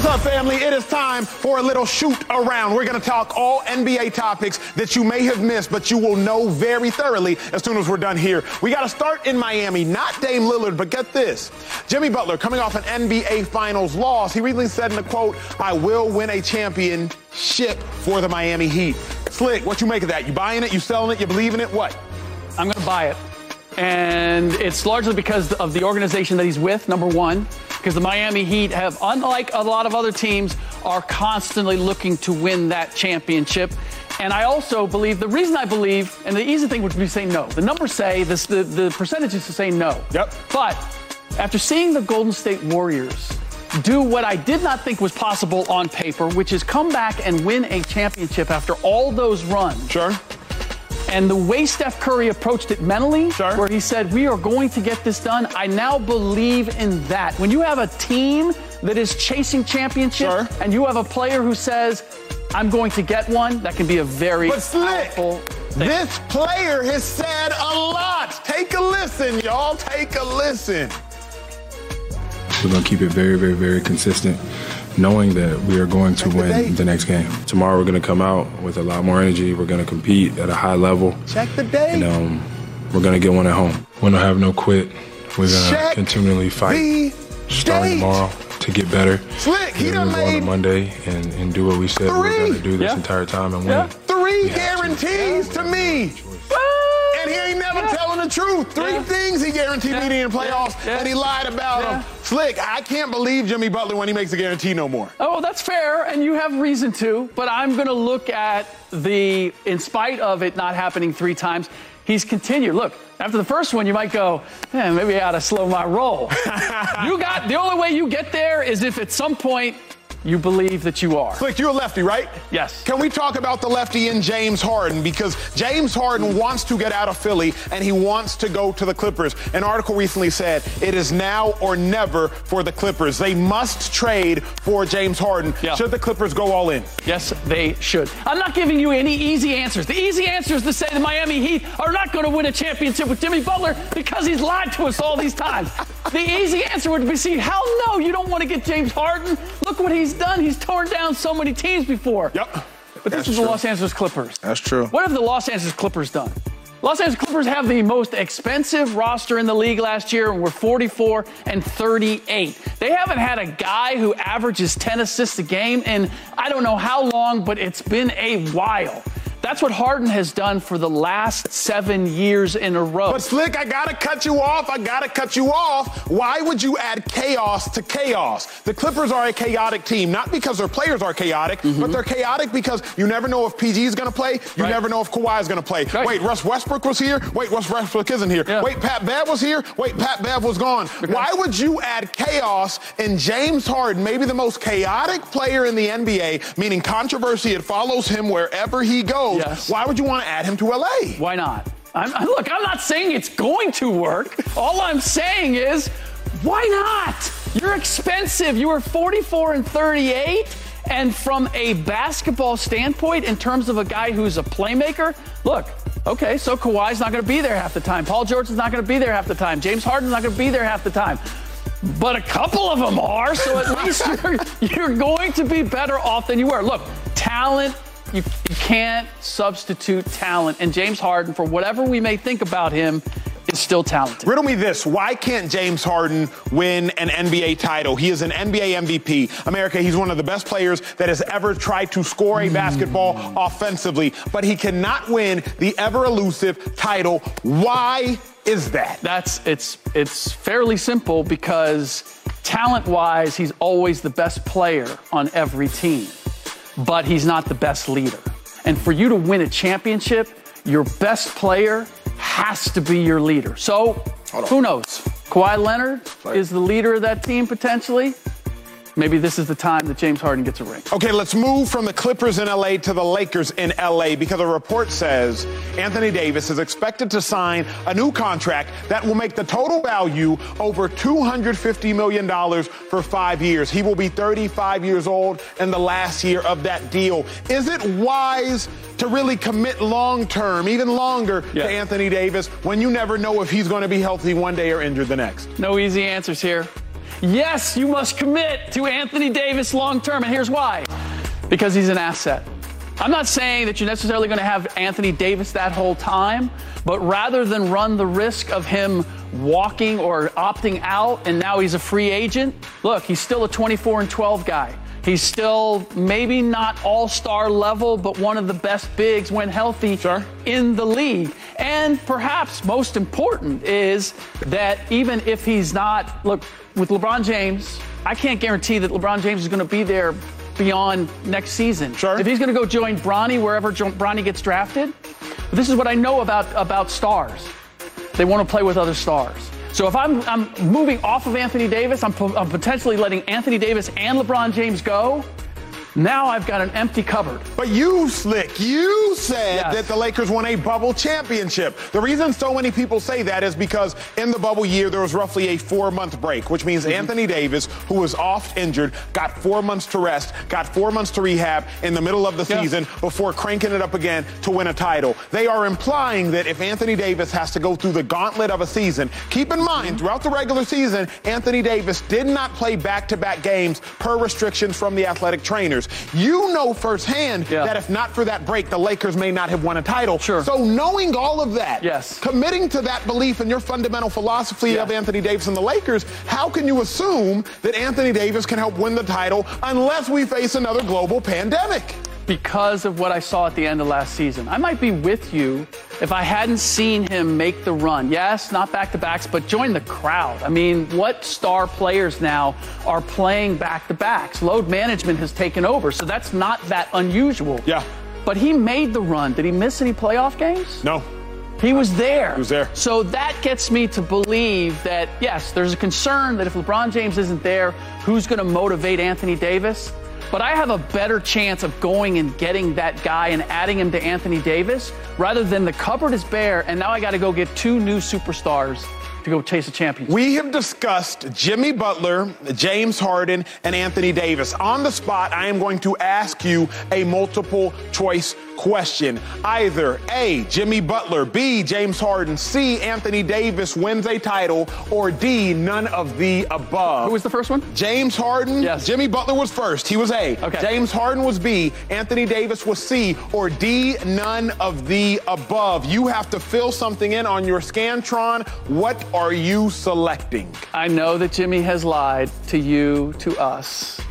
What's up, family? It is time for a little shoot around. We're going to talk all NBA topics that you may have missed, but you will know very thoroughly as soon as we're done here. We got to start in Miami, not Dame Lillard, but get this. Jimmy Butler, coming off an NBA Finals loss, he recently said in a quote, I will win a championship for the Miami Heat. Slick, what you make of that? You buying it? You selling it? You believe in it? What? I'm going to buy it. And it's largely because of the organization that he's with, number one, because the Miami Heat have, unlike a lot of other teams, are constantly looking to win that championship. And I also believe the reason I believe, and the easy thing would be to say no. The numbers say this, the the percentage is to say no. Yep. But after seeing the Golden State Warriors do what I did not think was possible on paper, which is come back and win a championship after all those runs. Sure. And the way Steph Curry approached it mentally, Sure. where he said, We are going to get this done, I now believe in that. When you have a team that is chasing championships Sure. and you have a player who says, I'm going to get one, that can be a very But Slick, powerful thing. this player has said a lot. Take a listen, y'all. Take a listen. We're going to keep it very, very, very consistent, knowing that we are going to win the next game. Tomorrow, we're going to come out with a lot more energy. We're going to compete at a high level. Check the day. And um, we're going to get one at home. We're going to have no quit. We're going to Check continually fight the starting date. tomorrow to get better. Slick, he And done then move on to Monday and, and do what we said we're going to do this Yeah. entire time and Yeah. win. Three We have to. guarantees to me. Ain't never telling the truth. Three Yeah. things he guaranteed Yeah. me in the playoffs, Yeah. and he lied about Yeah. them. Slick, I can't believe Jimmy Butler when he makes a guarantee no more. Oh, that's fair, and you have reason to, but I'm going to look at the, in spite of it not happening three times, he's continued. Look, after the first one, you might go, man, maybe I ought to slow my roll. you got, the only way you get there is if at some point you believe that you are. Slick, you're a lefty, right? Yes. Can we talk about the lefty in James Harden? Because James Harden wants to get out of Philly and he wants to go to the Clippers. An article recently said it is now or never for the Clippers. They must trade for James Harden. Yeah. Should the Clippers go all in? Yes, they should. I'm not giving you any easy answers. The easy answer is to say the Miami Heat are not going to win a championship with Jimmy Butler because he's lied to us all these times. the easy answer would be, see, hell no, you don't want to get James Harden. Look what he's done. He's torn down so many teams before. Yep. But this That's is the. Los Angeles Clippers. That's true. What have the Los Angeles Clippers done? Los Angeles Clippers have the most expensive roster in the league last year, and we're 44 and 38. They haven't had a guy who averages 10 assists a game in I don't know how long, but it's been a while. That's what Harden has done for the last seven years in a row. But Slick, I gotta cut you off. I gotta cut you off. Why would you add chaos to chaos? The Clippers are a chaotic team, not because their players are chaotic, but they're chaotic because you never know if PG is gonna play. You Mm-hmm. Right. never know if Kawhi is gonna play. Right. Wait, Russ Westbrook was here. Wait, Russ Westbrook isn't here. Yeah. Wait, Pat Bev was here. Wait, Pat Bev was gone. Why would you add chaos in James Harden, maybe the most chaotic player in the NBA, meaning controversy? It follows him wherever he goes. Yes. Why would you want to add him to LA? Why not? I'm, I- look, I'm not saying it's going to work. All I'm saying is, why not? You're expensive. You were 44 and 38. And from a basketball standpoint, in terms of a guy who's a playmaker, look, okay, so Kawhi's not going to be there half the time. Paul George's not going to be there half the time. James Harden's not going to be there half the time. But a couple of them are, so at least you're, you're going to be better off than you were. Look, talent, you, you can't substitute talent. And James Harden, for whatever we may think about him, is still talented. Riddle me this. Why can't James Harden win an NBA title? He is an NBA MVP. America, he's one of the best players that has ever tried to score a basketball offensively, but he cannot win the ever elusive title. Why is that? That's it's it's fairly simple because talent-wise, he's always the best player on every team, but he's not the best leader. And for you to win a championship, your best player has to be your leader. So who knows? Kawhi Leonard is the leader of that team potentially. Maybe this is the time that James Harden gets a ring. Okay, let's move from the Clippers in LA to the Lakers in LA because a report says Anthony Davis is expected to sign a new contract that will make the total value over $250 million for five years. He will be 35 years old in the last year of that deal. Is it wise to really commit long term, even longer, yeah. to Anthony Davis when you never know if he's going to be healthy one day or injured the next? No easy answers here. Yes, you must commit to Anthony Davis long term. And here's why because he's an asset. I'm not saying that you're necessarily going to have Anthony Davis that whole time, but rather than run the risk of him walking or opting out and now he's a free agent, look, he's still a 24 and 12 guy. He's still maybe not all star level, but one of the best bigs when healthy sure. in the league. And perhaps most important is that even if he's not, look, with LeBron James, I can't guarantee that LeBron James is going to be there beyond next season. Sure. If he's going to go join Bronny wherever Bronny gets drafted, this is what I know about, about stars. They want to play with other stars. So if I'm, I'm moving off of Anthony Davis, I'm, I'm potentially letting Anthony Davis and LeBron James go. Now I've got an empty cupboard. But you, Slick, you said yes. that the Lakers won a bubble championship. The reason so many people say that is because in the bubble year, there was roughly a four month break, which means mm-hmm. Anthony Davis, who was off injured, got four months to rest, got four months to rehab in the middle of the yeah. season before cranking it up again to win a title. They are implying that if Anthony Davis has to go through the gauntlet of a season, keep in mind, mm-hmm. throughout the regular season, Anthony Davis did not play back to back games per restrictions from the athletic trainers. You know firsthand yeah. that if not for that break, the Lakers may not have won a title. Sure. So knowing all of that, yes. committing to that belief in your fundamental philosophy yeah. of Anthony Davis and the Lakers, how can you assume that Anthony Davis can help win the title unless we face another global pandemic? Because of what I saw at the end of last season. I might be with you if I hadn't seen him make the run. Yes, not back to backs, but join the crowd. I mean, what star players now are playing back to backs? Load management has taken over, so that's not that unusual. Yeah. But he made the run. Did he miss any playoff games? No. He was there. He was there. So that gets me to believe that, yes, there's a concern that if LeBron James isn't there, who's going to motivate Anthony Davis? But I have a better chance of going and getting that guy and adding him to Anthony Davis rather than the cupboard is bare and now I got to go get two new superstars to go chase a championship. We have discussed Jimmy Butler, James Harden, and Anthony Davis. On the spot, I am going to ask you a multiple choice question. Either A, Jimmy Butler, B, James Harden, C, Anthony Davis wins a title, or D, none of the above. Who was the first one? James Harden. Yes. Jimmy Butler was first. He was A. Okay. James Harden was B. Anthony Davis was C, or D, none of the above. You have to fill something in on your Scantron. What are you selecting? I know that Jimmy has lied to you, to us.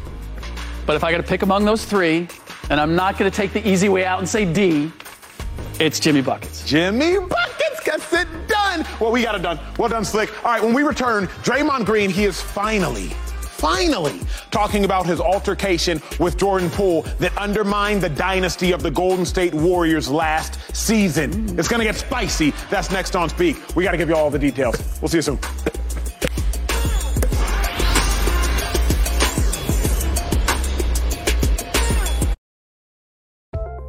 But if I got to pick among those three, and I'm not going to take the easy way out and say D. It's Jimmy Buckets. Jimmy Buckets gets it done. Well, we got it done. Well done, Slick. All right, when we return, Draymond Green, he is finally finally talking about his altercation with Jordan Poole that undermined the dynasty of the Golden State Warriors last season. It's going to get spicy. That's next on Speak. We got to give you all the details. We'll see you soon.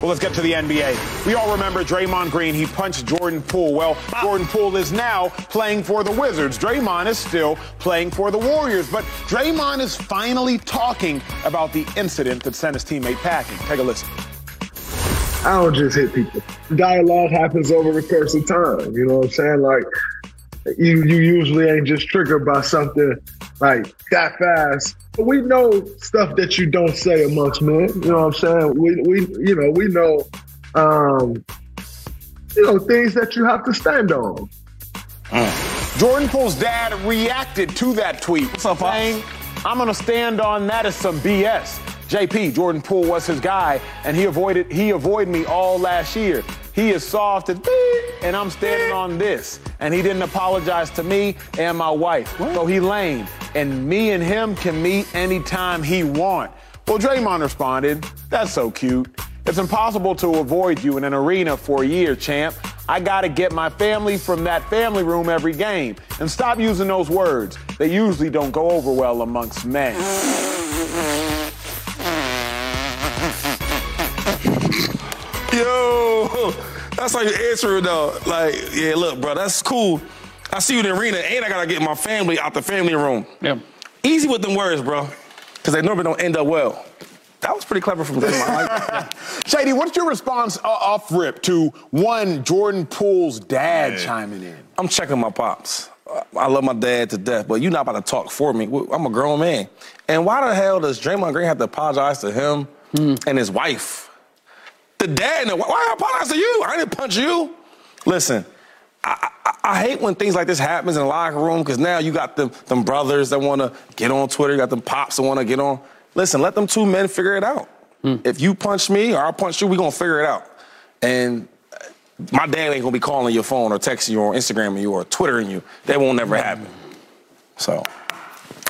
Well, let's get to the NBA. We all remember Draymond Green. He punched Jordan Poole. Well, Jordan Poole is now playing for the Wizards. Draymond is still playing for the Warriors. But Draymond is finally talking about the incident that sent his teammate packing. Take a listen. I don't just hit people. Dialogue happens over the course of time. You know what I'm saying? Like, you, you usually ain't just triggered by something like that fast But we know stuff that you don't say amongst men. You know what I'm saying? We we you know we know um, you know things that you have to stand on. Mm. Jordan Poole's dad reacted to that tweet, What's up, saying, "I'm gonna stand on that as some BS." JP, Jordan Poole was his guy, and he avoided he avoided me all last year. He is soft as beep, and I'm standing on this. And he didn't apologize to me and my wife. So he lame. And me and him can meet anytime he want. Well, Draymond responded, That's so cute. It's impossible to avoid you in an arena for a year, champ. I gotta get my family from that family room every game. And stop using those words. They usually don't go over well amongst men. Yo, that's how you answer it though. Like, yeah, look, bro, that's cool. I see you in the arena, and I gotta get my family out the family room. Yeah. Easy with them words, bro, because they normally don't end up well. That was pretty clever from Draymond. Shady, what's your response uh, off rip to one Jordan Poole's dad chiming in? I'm checking my pops. I love my dad to death, but you're not about to talk for me. I'm a grown man. And why the hell does Draymond Green have to apologize to him and his wife? The dad, and the, why I apologize to you? I didn't punch you. Listen, I, I, I hate when things like this happens in the locker room because now you got them, them brothers that want to get on Twitter, you got them pops that want to get on. Listen, let them two men figure it out. If you punch me or I punch you, we gonna figure it out. And uh, my dad ain't gonna be calling your phone or texting you or Instagramming you or Twittering you. That won't never happen. So.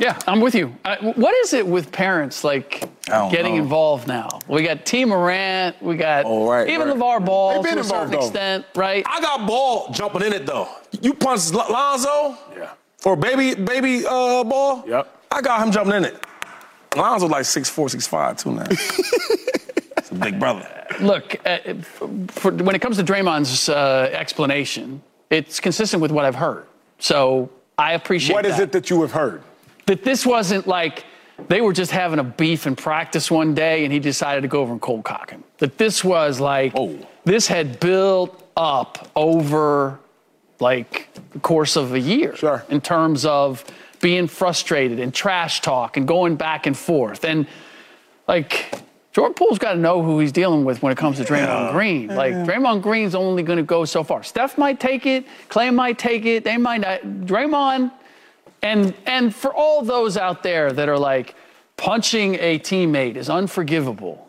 Yeah, I'm with you. Uh, what is it with parents like getting know. involved now? We got Tee Morant, we got Oh, right, even right. LeVar Ball They've to been a certain though. extent, right? I got ball jumping in it though. You punch L- Lonzo, yeah, or baby baby uh, ball. Yep. I got him jumping in it. Lonzo like six four, six five too now. It's a big brother. Look, uh, for, when it comes to Draymond's uh, explanation, it's consistent with what I've heard. So I appreciate What is that. it that you have heard? That this wasn't like they were just having a beef in practice one day and he decided to go over and cold cock him. That this was like, oh. this had built up over like the course of a year. Sure. In terms of being frustrated and trash talk and going back and forth. And like, Jordan Poole's got to know who he's dealing with when it comes to Draymond Green. Like, Draymond Green's only going to go so far. Steph might take it, Clay might take it, they might not. Draymond, and and for all those out there that are like, punching a teammate is unforgivable.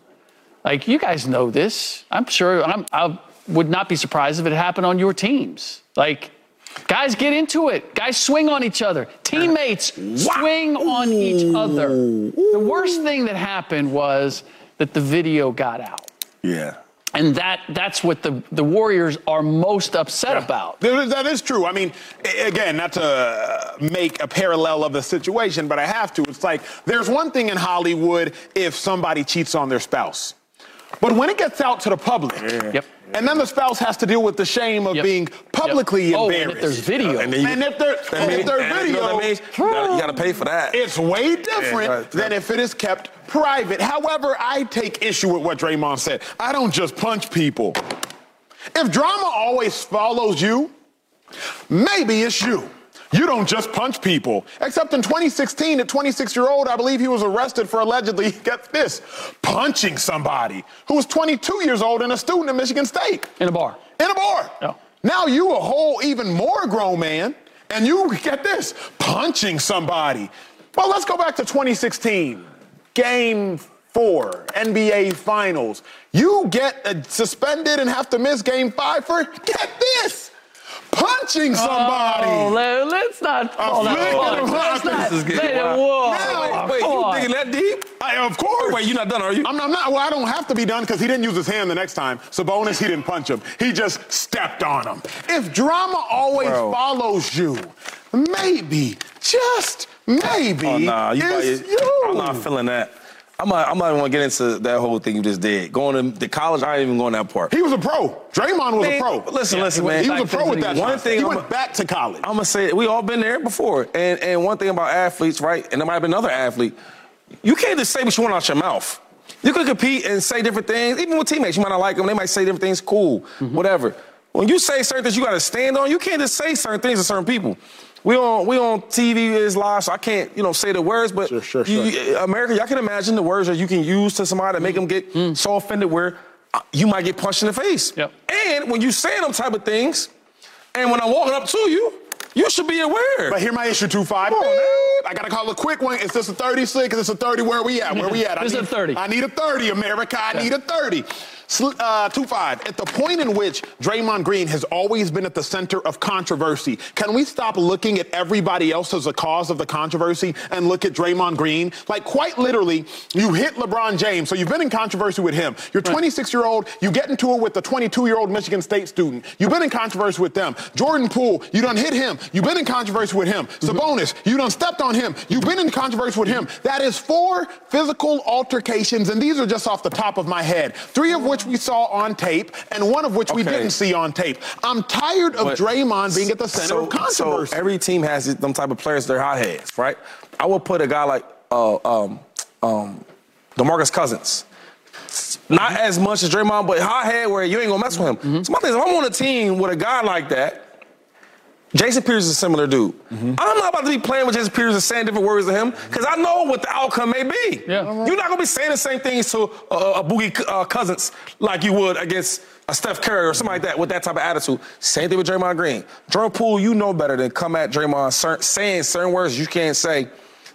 Like, you guys know this. I'm sure. I'm, I would not be surprised if it happened on your teams. Like, guys get into it. Guys swing on each other. Teammates swing on each other. The worst thing that happened was that the video got out. Yeah. And that that's what the, the Warriors are most upset about. That is true. I mean, again, not to uh, make a parallel of the situation, but I have to. It's like there's one thing in Hollywood if somebody cheats on their spouse. But when it gets out to the public, Yep. And then the spouse has to deal with the shame of being publicly Oh, and if there's video. And, if, there, and mean- if there's and you video, know that means? You gotta- you gotta pay for that. It's way different right. than if it is kept private. However, I take issue with what Draymond said. I don't just punch people. If drama always follows you, maybe it's you. You don't just punch people. Except in 2016, a 26 year old, I believe he was arrested for allegedly, get this, punching somebody who was 22 years old and a student at Michigan State. In a bar. In a bar. Now you a whole even more grown man, and you get this, punching somebody. Well, let's go back to 2016. Game four, NBA Finals. You get uh, suspended and have to miss game five for, get this, punching oh, somebody. Oh, let, us not. A flick of the Let's not. This is getting let it- wild. whoa. Now- Wait, Come you digging that deep? I, of course. Wait, you're not done, are you? I'm, I'm not. Well, I don't have to be done because he didn't use his hand the next time. Sabonis, he didn't punch him. He just stepped on him. If drama always Bro. follows you, maybe, just maybe, Oh, nah, you, it's you. I'm not feeling that. I'm not, I'm not even gonna get into that whole thing you just did. Going to the college, I ain't even going that part. He was a pro. Draymond was Man, a pro. Listen, Yeah, listen, he man. He was a pro with that. One thing he I'm went back to college. I'm gonna say we all been there before, and and one thing about athletes, right? And there might have been another athlete. You can't just say what you want out your mouth. You can compete and say different things, even with teammates. You might not like them; they might say different things. Cool, Mm-hmm. whatever. When you say certain things, you got to stand on. You can't just say certain things to certain people. We on we on TV is live, so I can't you know say the words. But Sure, sure, you- sure. you- America, y'all can imagine the words that you can use to somebody to make them get so offended where uh, you might get punched in the face. Yep. And when you say them type of things, and when I'm walking up to you, You should be aware. But here my issue, 2 5. Come on, man. I got to call a quick one. Is this a 36? Is this a 30? Where are we at? Where we at? I This is need, a 30. I need a 30, America. I need a 30. Uh, 2 5. At the point in which Draymond Green has always been at the center of controversy, can we stop looking at everybody else as a cause of the controversy and look at Draymond Green? Like, quite literally, you hit LeBron James, so you've been in controversy with him. You're 26 year old, you get into it with the 22 year old Michigan State student. You've been in controversy with them. Jordan Poole, you done hit him. You've been in controversy with him. Sabonis, you done stepped on him. You've been in controversy with him. That is four physical altercations, and these are just off the top of my head. Three of which we saw on tape, and one of which we didn't see on tape. I'm tired of But- Draymond being at the center so, of controversy. So every team has them type of players. They're hotheads, right? I would put a guy like uh, um, um, Demarcus Cousins. Not as much as Draymond, but hothead where you ain't gonna mess with him. Mm-hmm. So my thing is, if I'm on a team with a guy like that, Jason Peters is a similar dude. Mm-hmm. I'm not about to be playing with Jason Peters and saying different words to him because I know what the outcome may be. Yeah. You're not gonna be saying the same things to a, a Boogie uh, Cousins like you would against a Steph Curry or something like that with that type of attitude. Same thing with Draymond Green. Jordan Poole, you know better than come at Draymond cer- saying certain words you can't say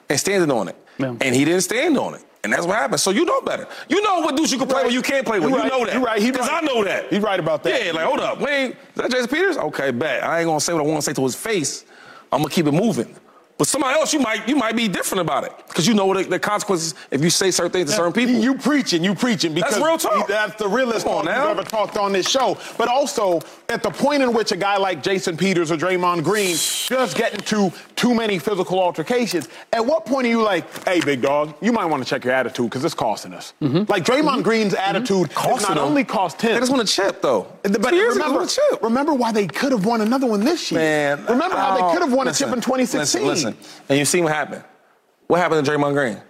and standing on it. Yeah. And he didn't stand on it. And that's what happened. So you know better. You know what dudes you can play Right. with, you can't play with. You You know that. You're right. Because right. I know that. He right about that. Yeah, like, hold up. Wait, is that Jason Peters? Okay, bet. I ain't gonna say what I want to say to his face. I'm gonna keep it moving. But somebody else, you might you might be different about it. Because you know the, the consequences if you say certain things to certain people. You preaching, you preaching because That's real talk. That's the realest talk now. you've ever talked on this show. But also at the point in which a guy like Jason Peters or Draymond Green just get into too many physical altercations, at what point are you like, hey, big dog, you might want to check your attitude because it's costing us. Mm-hmm. Like Draymond mm-hmm. Green's mm-hmm. attitude has Costing not only cost him. They just want to chip though. But remember, remember why they could have won another one this year. Man, remember how oh, they could have won listen, a chip in 2016. Listen, listen, and you see what happened. What happened to Draymond Green?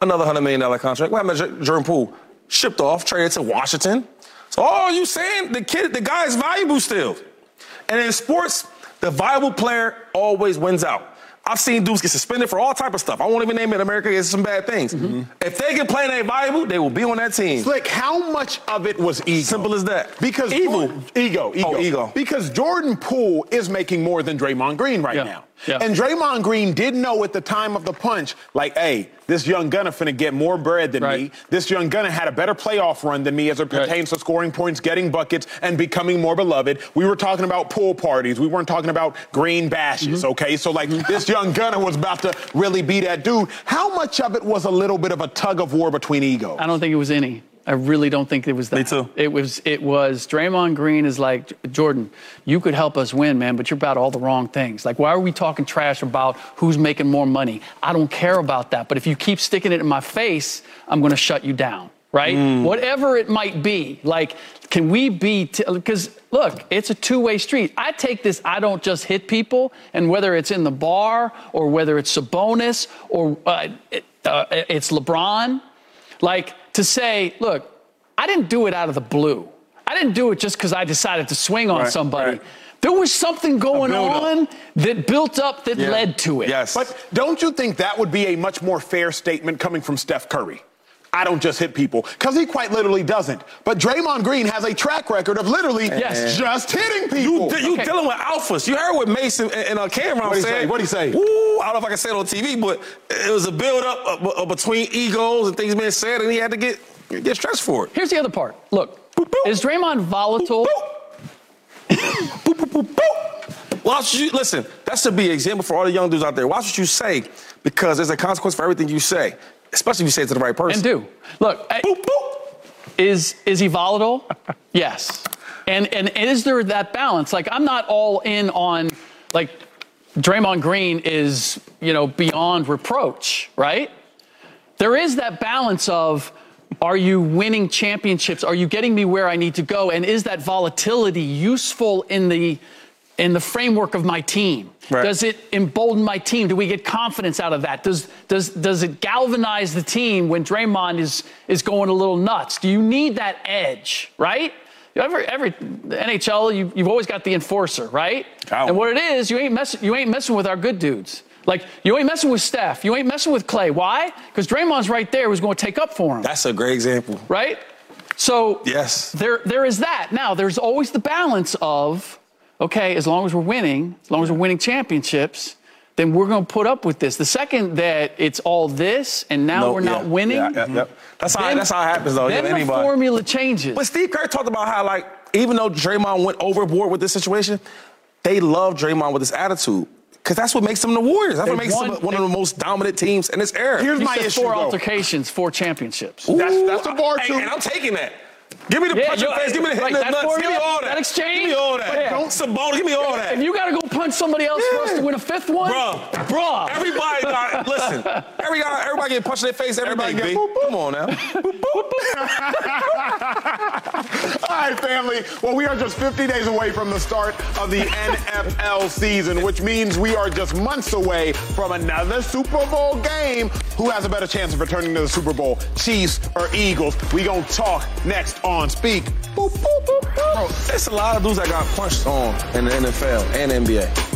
Another hundred million dollar contract. What happened to J- Jordan Poole? Shipped off, traded to Washington. So, oh, you saying the kid, the guy is valuable still? And in sports, the valuable player always wins out. I've seen dudes get suspended for all type of stuff. I won't even name it. America gets some bad things. Mm-hmm. If they can play and they valuable, they will be on that team. Slick, how much of it was ego? Simple as that. Because Evil. Jordan- ego, ego, Oh, ego. Because Jordan Poole is making more than Draymond Green right Yeah. now. Yeah. And Draymond Green did know at the time of the punch, like, hey, this young gunner finna get more bread than me. This young gunner had a better playoff run than me as it pertains to scoring points, getting buckets, and becoming more beloved. We were talking about pool parties. We weren't talking about green bashes, Mm-hmm. okay? So, like, this young gunner was about to really be that dude. How much of it was a little bit of a tug of war between egos? I don't think it was any. I really don't think it was that. Me too. It was. It was. Draymond Green is like Jordan. You could help us win, man, but you're about all the wrong things. Like, why are we talking trash about who's making more money? I don't care about that. But if you keep sticking it in my face, I'm going to shut you down. Right? Whatever it might be. Like, can we be? Because look, it's a two-way street. I take this. I don't just hit people, and whether it's in the bar or whether it's Sabonis or uh, it, uh, it's LeBron. Like to say, look, I didn't do it out of the blue. I didn't do it just because I decided to swing on Right, somebody. right. There was something going on that built up that Yeah. led to it. Yes. But don't you think that would be a much more fair statement coming from Steph Curry? I don't just hit people, because he quite literally doesn't. But Draymond Green has a track record of literally Yes. just hitting people. you Okay. dealing with alphas. You heard what Mason and, and uh, Cameron What'd he said. say? What'd he say? Woo, I don't know if I can say it on TV, but it was a build up uh, uh, between egos and things being said, and he had to get get stressed for it. Here's the other part. Look, Boop, boop. is Draymond volatile? Boop, boop, boop, boop. Watch you listen. That should be an example for all the young dudes out there. Watch what you say because there's a consequence for everything you say, especially if you say it to the right person. And do. Look, I- Boop, boop. is is he volatile? yes. And and is there that balance? Like I'm not all in on like Draymond Green is, you know, beyond reproach, right? There is that balance of are you winning championships? Are you getting me where I need to go? And is that volatility useful in the in the framework of my team? Right. Does it embolden my team? Do we get confidence out of that? Does does does it galvanize the team when Draymond is is going a little nuts? Do you need that edge, right? Every every NHL, you, you've always got the enforcer, right? Ow. And what it is, you ain't messing you ain't messing with our good dudes. Like you ain't messing with Steph, you ain't messing with Clay. Why? Because Draymond's right there, who's going to take up for him, That's a great example. right? So Yes. there there is that. Now there's always the balance of okay, as long as we're winning, as long as we're winning championships, then we're going to put up with this. The second that it's all this and now No, we're not winning, yeah, yeah, yeah. That's how then- that's how it happens though. Then yeah, the anybody. formula changes. But Steve Kerr talked about how like even though Draymond went overboard with this situation, they love Draymond with this attitude. Because that's what makes them the Warriors. That's what They've makes won- them one of the most dominant teams in this era. Here's my issue. four altercations, four championships. Ooh, hey, And I'm taking that. Give me the Yeah, punch in the face. Give me the hit right, in the that nuts. Give me all that. that exchange? Give me all that. Yeah. Don't Sabonis. Give me all that. If you got to go punch somebody else for us to win a fifth one, Bro, bro, Everybody got listen. Every guy, everybody get punched in their face every Everybody get boop, boop. Come on now. All right, family. Well, we are just 50 days away from the start of the NFL season, which means we are just months away from another Super Bowl game. Who has a better chance of returning to the Super Bowl, Chiefs or Eagles? We gonna talk next on Speak. Boop, boop, boop. Bro, a lot of dudes that got punched on in the NFL and NBA.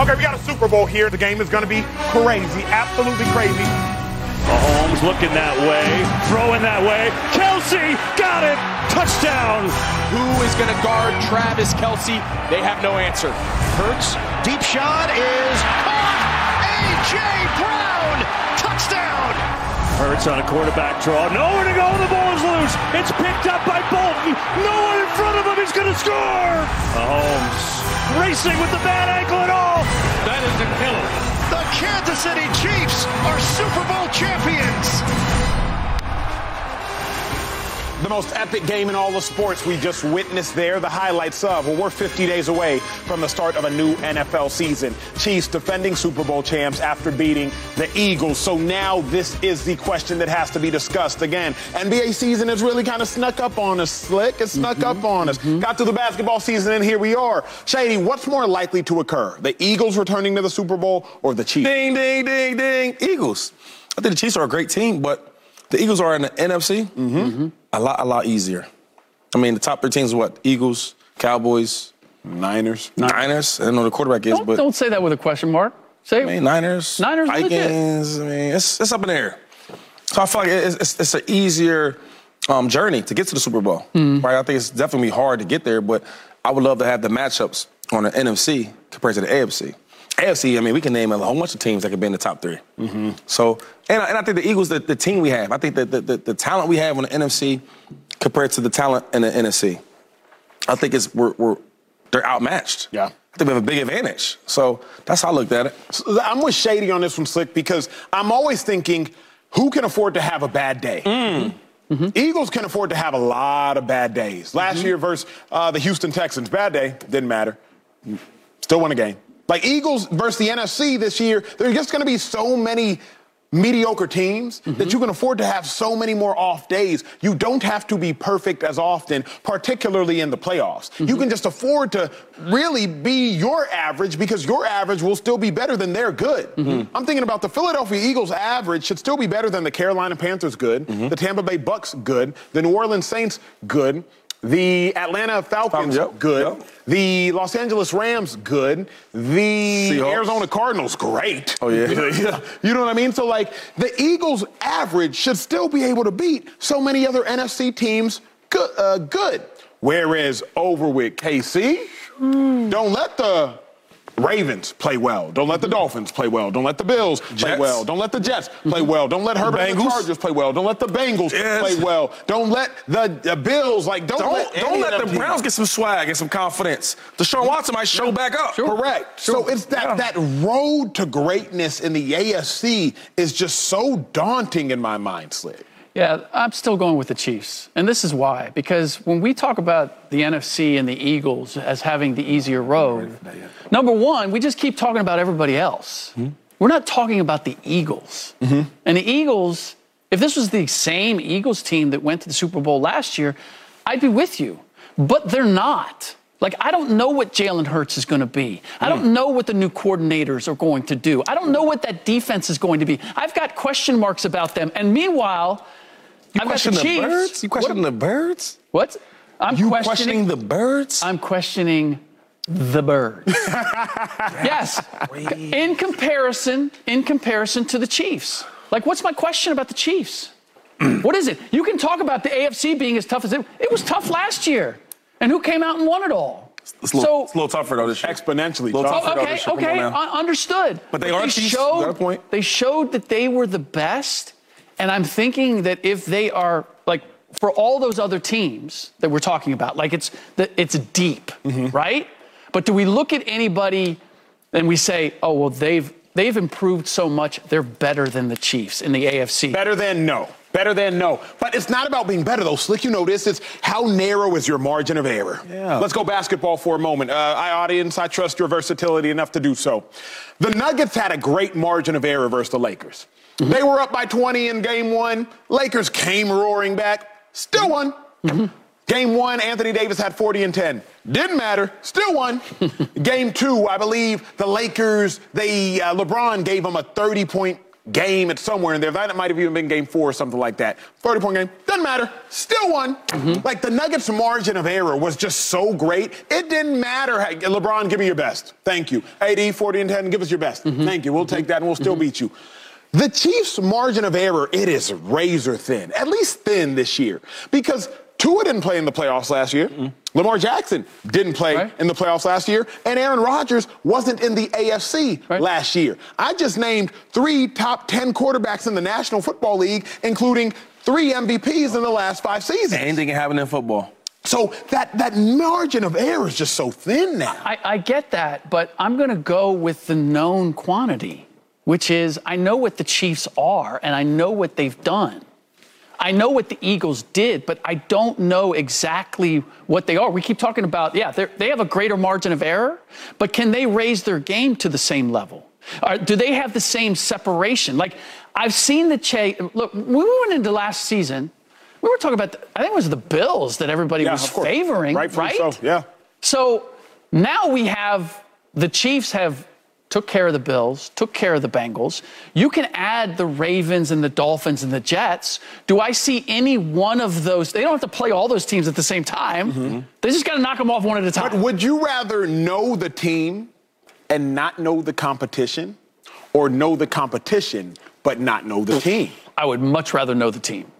Okay, we got a Super Bowl here. The game is gonna be crazy, absolutely crazy. Mahomes looking that way, throwing that way. Kelce got it. Touchdown. Who is going to guard Travis Kelce? They have no answer. Hurts, deep shot is caught. A.J. Brown, touchdown. Hurts on a quarterback draw. Nowhere to go. The ball is loose. It's picked up by Bolton. No one in front of him. He's going to score. Mahomes racing with the bad ankle and all. That is a killer. The Kansas City Chiefs are Super Bowl champions. The most epic game in all the sports we just witnessed there. The highlights of. Well, we're 50 days away from the start of a new NFL season. Chiefs defending Super Bowl champs after beating the Eagles. So now this is the question that has to be discussed again. NBA season has really kind of snuck up on us, Slick. It snuck mm-hmm. up on us. Mm-hmm. Got through the basketball season, and here we are. Shady, what's more likely to occur? The Eagles returning to the Super Bowl or the Chiefs? Ding, ding, ding, ding. Eagles. I think the Chiefs are a great team, but the Eagles are in the NFC. Mm-hmm. A lot, a lot easier. I mean, the top three teams are what? Eagles, Cowboys, Niners. Niners. I don't know who the quarterback is, don't, but don't say that with a question mark. Say I mean, Niners, Niners legit. Vikings. I mean, it's, it's up in the air. So I feel like it's, it's, it's an easier um, journey to get to the Super Bowl. Mm. Right? I think it's definitely hard to get there, but I would love to have the matchups on the NFC compared to the AFC. AFC, I mean, we can name a whole bunch of teams that could be in the top 3 Mm-hmm. So, and I, and I think the Eagles, the, the team we have, I think that the, the, the talent we have on the NFC compared to the talent in the NFC, I think it's we're, we're they're outmatched. Yeah. I think we have a big advantage. So that's how I looked at it. So I'm with Shady on this one, Slick, because I'm always thinking, who can afford to have a bad day? Mm-hmm. Eagles can afford to have a lot of bad days. Last year versus uh, the Houston Texans, bad day, didn't matter. Still won a game. Like Eagles versus the NFC this year, there's just going to be so many mediocre teams that mm-hmm. you can afford to have so many more off days. You don't have to be perfect as often, particularly in the playoffs. You mm-hmm. can just afford to really be your average because your average will still be better than their good. Mm-hmm. I'm thinking about the Philadelphia Eagles average should still be better than the Carolina Panthers good, the Tampa Bay Bucks good, the New Orleans Saints good. The Atlanta Falcons, good. The Los Angeles Rams, good. The Seahawks. Arizona Cardinals, great. Oh, yeah. Yeah. You know what I mean? So, like, the Eagles' average should still be able to beat so many other NFC teams good. Uh, good. Whereas over with KC, don't let the Ravens play well. Don't let the mm-hmm. Dolphins play well. Don't let the Bills play well. Don't let the Jets play mm-hmm. well. Don't let Herbert and the Bengals. Chargers play well. Don't let the Bengals Yes. play well. Don't let the, the Bills like don't, Don't, let don't let the Browns get some swag and some confidence. Deshaun Watson might show back up. Correct. So it's that that road to greatness in the AFC is just so daunting in my mind, Slick. Yeah, I'm still going with the Chiefs. And this is why. Because when we talk about the NFC and the Eagles as having the easier road, number one, we just keep talking about everybody else. We're not talking about the Eagles. And the Eagles, if this was the same Eagles team that went to the Super Bowl last year, I'd be with you. But they're not. Like, I don't know what Jalen Hurts is going to be. I don't know what the new coordinators are going to do. I don't know what that defense is going to be. I've got question marks about them. And meanwhile, You I've question got the the birds? You question the birds? What? I'm You questioning questioning the birds? I'm questioning the birds. yes. In comparison, in comparison to the Chiefs. Like, what's my question about the Chiefs? what is it? You can talk about the AFC being as tough as it. It was tough last year. And who came out and won it all? It's a little, it's a little tougher though this year. Exponentially. little tougher Oh, okay, this okay, on understood. But they are Chiefs. Showed, got a point. They showed that they were the best, and I'm thinking that if they are like for all those other teams that we're talking about, like it's that it's deep, Mm-hmm. right? But do we look at anybody and we say, oh well, they've they've improved so much, they're better than the Chiefs in the AFC? Better than no. Better than no. But it's not about being better, though. Slick, you know this. It's how narrow is your margin of error. Yeah. Let's go basketball for a moment. Uh, I, audience, I trust your versatility enough to do so. The Nuggets had a great margin of error versus the Lakers. Mm-hmm. They were up by 20 in game one. Lakers came roaring back, still won. Mm-hmm. Game one, Anthony Davis had 40 and 10. Didn't matter, still won. game two, I believe the Lakers, they uh, LeBron gave them a 30 point game at somewhere in there. That might have even been game four or something like that. 30 point game, doesn't matter, still won. Mm-hmm. Like the Nuggets' margin of error was just so great. It didn't matter. Hey, LeBron, give me your best. Thank you. AD, 40 and 10, give us your best. Thank you. We'll take that and we'll still beat you. The Chiefs' margin of error, it is razor thin, at least thin this year, because Tua didn't play in the playoffs last year. Lamar Jackson didn't play in the playoffs last year, and Aaron Rodgers wasn't in the AFC last year. I just named three top 10 quarterbacks in the National Football League, including three MVPs in the last five seasons. Anything can happen in football. So that, that margin of error is just so thin now. I, I get that, but I'm going to go with the known quantity, which is I know what the Chiefs are and I know what they've done. I know what the Eagles did, but I don't know exactly what they are. We keep talking about, yeah, they're- have a greater margin of error, but can they raise their game to the same level? Or do they have the same separation? Like, I've seen the Che. Look, when we went into last season, we were talking about, the- I think it was the Bills that everybody Yeah, was favoring, Rightfully right? so, yeah. So now we have the Chiefs have took care of the Bills, took care of the Bengals. You can add the Ravens and the Dolphins and the Jets. Do I see any one of those? They don't have to play all those teams at the same time. Mm-hmm. They just got to knock them off one at a time. But would you rather know the team and not know the competition, or know the competition but not know the team? I would much rather know the team.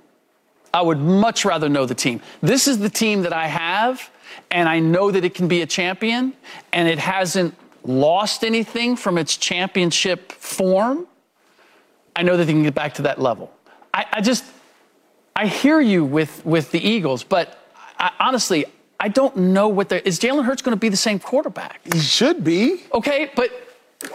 I would much rather know the team. This is the team that I have, and I know that it can be a champion, and it hasn't lost anything from its championship form. I know that they can get back to that level. I, I just, I hear you with, with the Eagles, but I, honestly, I don't know what they're. Is Jalen Hurts going to be the same quarterback? He should be. Okay, but.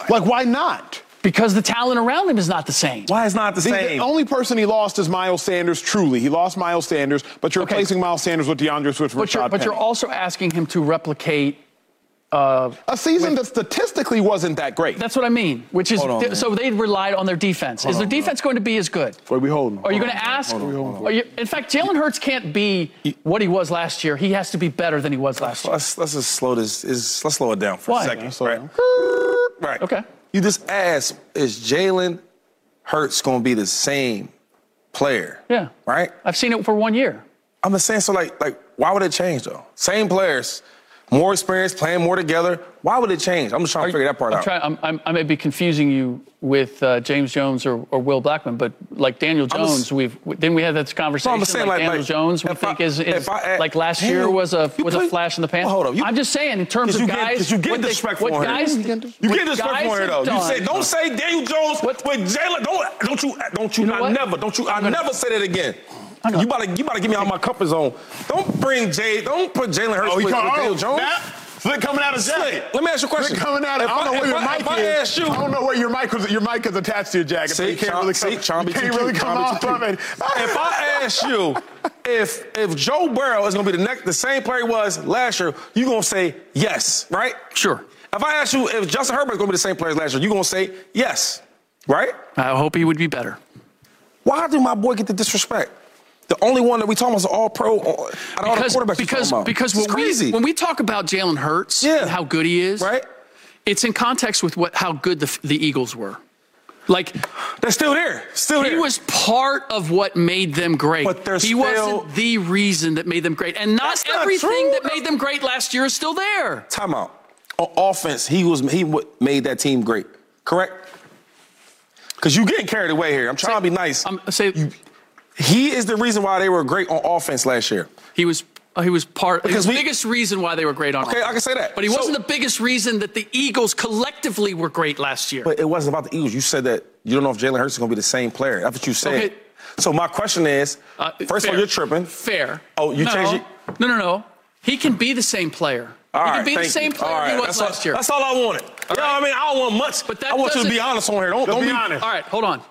Like, why not? Because the talent around him is not the same. Why is not the The, same? the only person he lost is Miles Sanders, truly. He lost Miles Sanders, but you're Okay. replacing Miles Sanders with D'Andre Swift. But you're, but you're also asking him to replicate. Uh, a season that statistically wasn't that great. That's what I mean. Which is on, man. so they relied on their defense. Hold is their on, defense going to be as good? What are we holding? Are you going to ask? Are you, in fact, Jalen Hurts can't be what he was last year. He has to be better than he was last year. Let's let's just slow this. Is let's slow it down for Why? a second. Yeah, right. Right. Okay. You just asked, is Jalen Hurts going to be the same player? Yeah. Right. I've seen it for one year. I'm just saying. So like like why would it change though? Same players, more experience, playing more together. Why would it change? I'm just trying to figure that part I'm out. trying, I'm, I'm, I may be confusing you with uh, James Jones or, or Will Blackman, but like Daniel I'm just- Jones, we've didn't we had that conversation? No, I'm just saying, like- Daniel like, Jones, we think I- is, is I- like last Damn, year was a you was a flash in the pan. Well, hold up, you- I'm just saying in terms of you guys, get, cause you get what they- disrespectful what guys, here. You get disrespectful here have though. You say don't say Daniel Jones with Jalen. Don't don't you don't you, know I what? never don't you I never say that again. You about to you about to get me out of my comfort zone. Don't bring Jay. Don't put Jalen Hurts Oh, you with, come- with Daniel oh, Jones. now- Slick coming out of Slick, jacket. Let me ask you a question. Slick coming out of, If I don't know I- where your I- mic if I is. you- I don't know where your mic was. Your mic is attached to your jacket, so See, you can't Chom- really see, come, you can't really cute, come off too of it. If I ask you if if Joe Burrow is gonna be the next the same player he was last year, you gonna say yes, right? Sure. If I ask you if Justin Herbert is gonna be the same player as last year, you gonna say yes, right? I hope he would be better. Why do my boy get the disrespect? The only one that we talking about is all pro. Out all the Because, quarterbacks because, because It's when, crazy. We, when we talk about Jalen Hurts and how good he is, right? it's in context with what how good the, the Eagles were. Like they're still there, still he there. was part of what made them great. But they're he still- wasn't the reason that made them great, and not not everything true. that made them great last year is still there. Time out. On offense, he was he made that team great. Correct? Because you getting carried away here. I'm trying to be nice. I'm say he is the reason why they were great on offense last year. He was uh, he was part. He Because was the biggest reason why they were great on. Offense. Okay, offense. I can say that. But he So- wasn't the biggest reason that the Eagles collectively were great last year. But it wasn't about the Eagles. You said that you don't know if Jalen Hurts is going to be the same player. That's what you said. Okay. So my question is, Uh, first of all, you're tripping. Fair. Oh, you no, changed it? No, no, no. He can be the same player. All he right, can be the same you. player All right, he was that's last all, year. That's all I wanted. You know what I mean? I don't want much. But that I want you to be honest on here. Don't, don't be All right, hold on.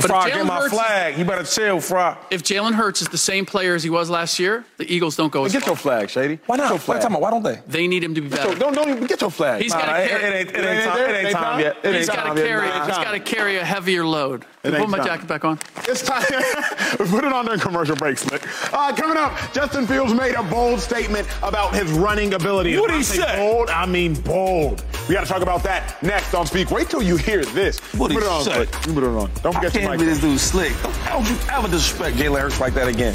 Fry, if get Jalen my Hurts- flag. You better chill, Fry. If Jalen Hurts is the same player as he was last year, the Eagles don't go as Get far. your flag, Shady. Why not? Get your What flag. you about? Why don't they? They need him to be better. So don't, don't even get your flag. He's Nah, got nah, to it- carry. it ain't- it ain't time- it ain't time yet. It He's ain't got to carry. Nah. He's got to carry a heavier load. It Put my time. jacket back on. It's time. We put it on during commercial breaks, Slick. Uh, coming up, Justin Fields made a bold statement about his running ability. What'd When he I say? Bold, I mean bold. We got to talk about that next on Speak. Wait till you hear this. What'd put he it on, say? Slick. You put it on. Don't I forget your can't mic. this dude slick. Don't, how would you ever disrespect Jalen Hurts like that again?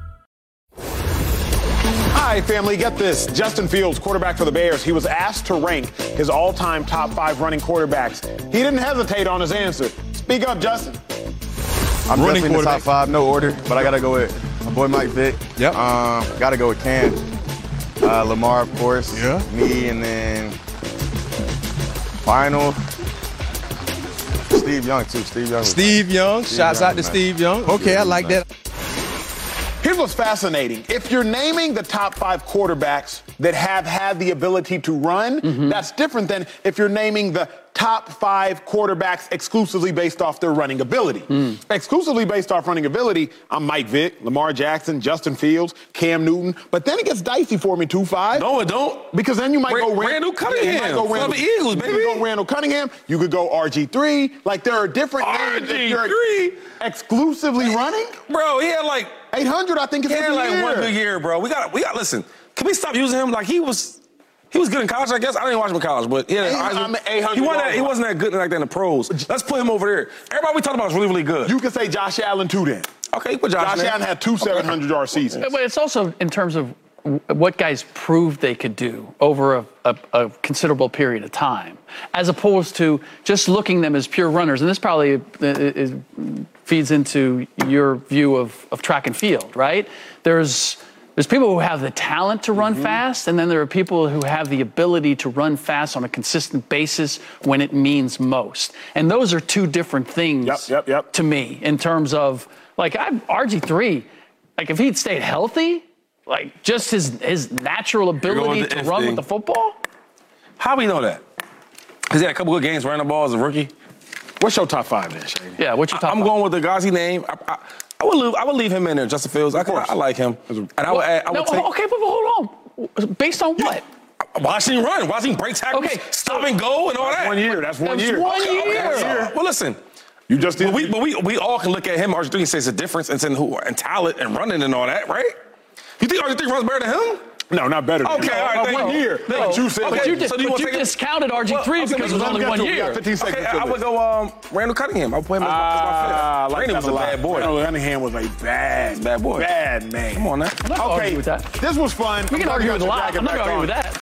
Right, family, get this. Justin Fields, quarterback for the Bears, he was asked to rank his all time top five running quarterbacks. He didn't hesitate on his answer. Speak up, Justin. I'm Running in the top five, no order, but I gotta go with my boy Mike Vick. Yep. Um, gotta go with Cam. Uh, Lamar, of course. Yeah. Me, and then final. Steve Young too. Steve Young. Steve Young. Steve Shouts Young out to. Steve Young. Okay, I like that. Here's what's fascinating. If you're naming the top five quarterbacks that have had the ability to run, Mm-hmm. that's different than if you're naming the top five quarterbacks exclusively based off their running ability. Mm. Exclusively based off running ability, I'm Mike Vick, Lamar Jackson, Justin Fields, Cam Newton. But then it gets dicey for me, 2-5. No, it don't. Because then you might Ra- go Ran- Randall Yeah, you might Cunningham go Randall- the Eagles, You baby. could go Randall Cunningham. You could go RG3. Like there are different names if you're RG3? exclusively running. Bro, he had like 800, I think, is he had every like year. one good year, bro. We got we got listen. Can we stop using him like he was? He was good in college, I guess. I didn't watch him in college, but yeah, I'm 800 he wasn't that, yards. he wasn't that good like that in the pros. Let's put him over there. Everybody we talking about is really really good. You can say Josh Allen too then. Okay, put Josh, Allen. Josh. Allen had two 700 yard seasons. But it's also in terms of w- what guys proved they could do over a, a, a considerable period of time, as opposed to just looking them as pure runners. And this probably uh, is, feeds into your view of, of track and field, right? There's there's people who have the talent to run fast, and then there are people who have the ability to run fast on a consistent basis when it means most. And those are two different things to me in terms of like I RG3, like if he'd stayed healthy, like just his his natural ability with to run thing. with the football. How we know that? Because he had a couple good games running the ball as a rookie. What's your top five then, Shane? Yeah, what's your top I'm five? going with the guys name. I, I, I would leave, I would leave him in there, Justin Fields. I, I, I like him, and I would, add, I would no, take. okay, but hold on. Based on what? Watching him run, watching him break tackles, Okay, stop and go, and all that. one year. That's one That's year. one Okay, okay, year. so- well, listen. You just did. But we, but we, we all can look at him, RG3, and say it's a difference and, saying who, and talent and running and all that, right? You think RG3 runs better than him? No, not better. Than Okay, him. all right, thank one you. year. No, But you said But you, Okay, so do you but you discounted RG3 Well, because it was only one to year. got 15 seconds Okay, I it. would go um, Randall Cunningham. I would put him as, Ah, as my I fifth. like Randy was a lot. bad boy. Randall Cunningham was a bad, Bad boy. bad man. Come on now. I'm not gonna Okay, with that. this was fun. We can argue with a lot. I'm not jacket gonna argue with back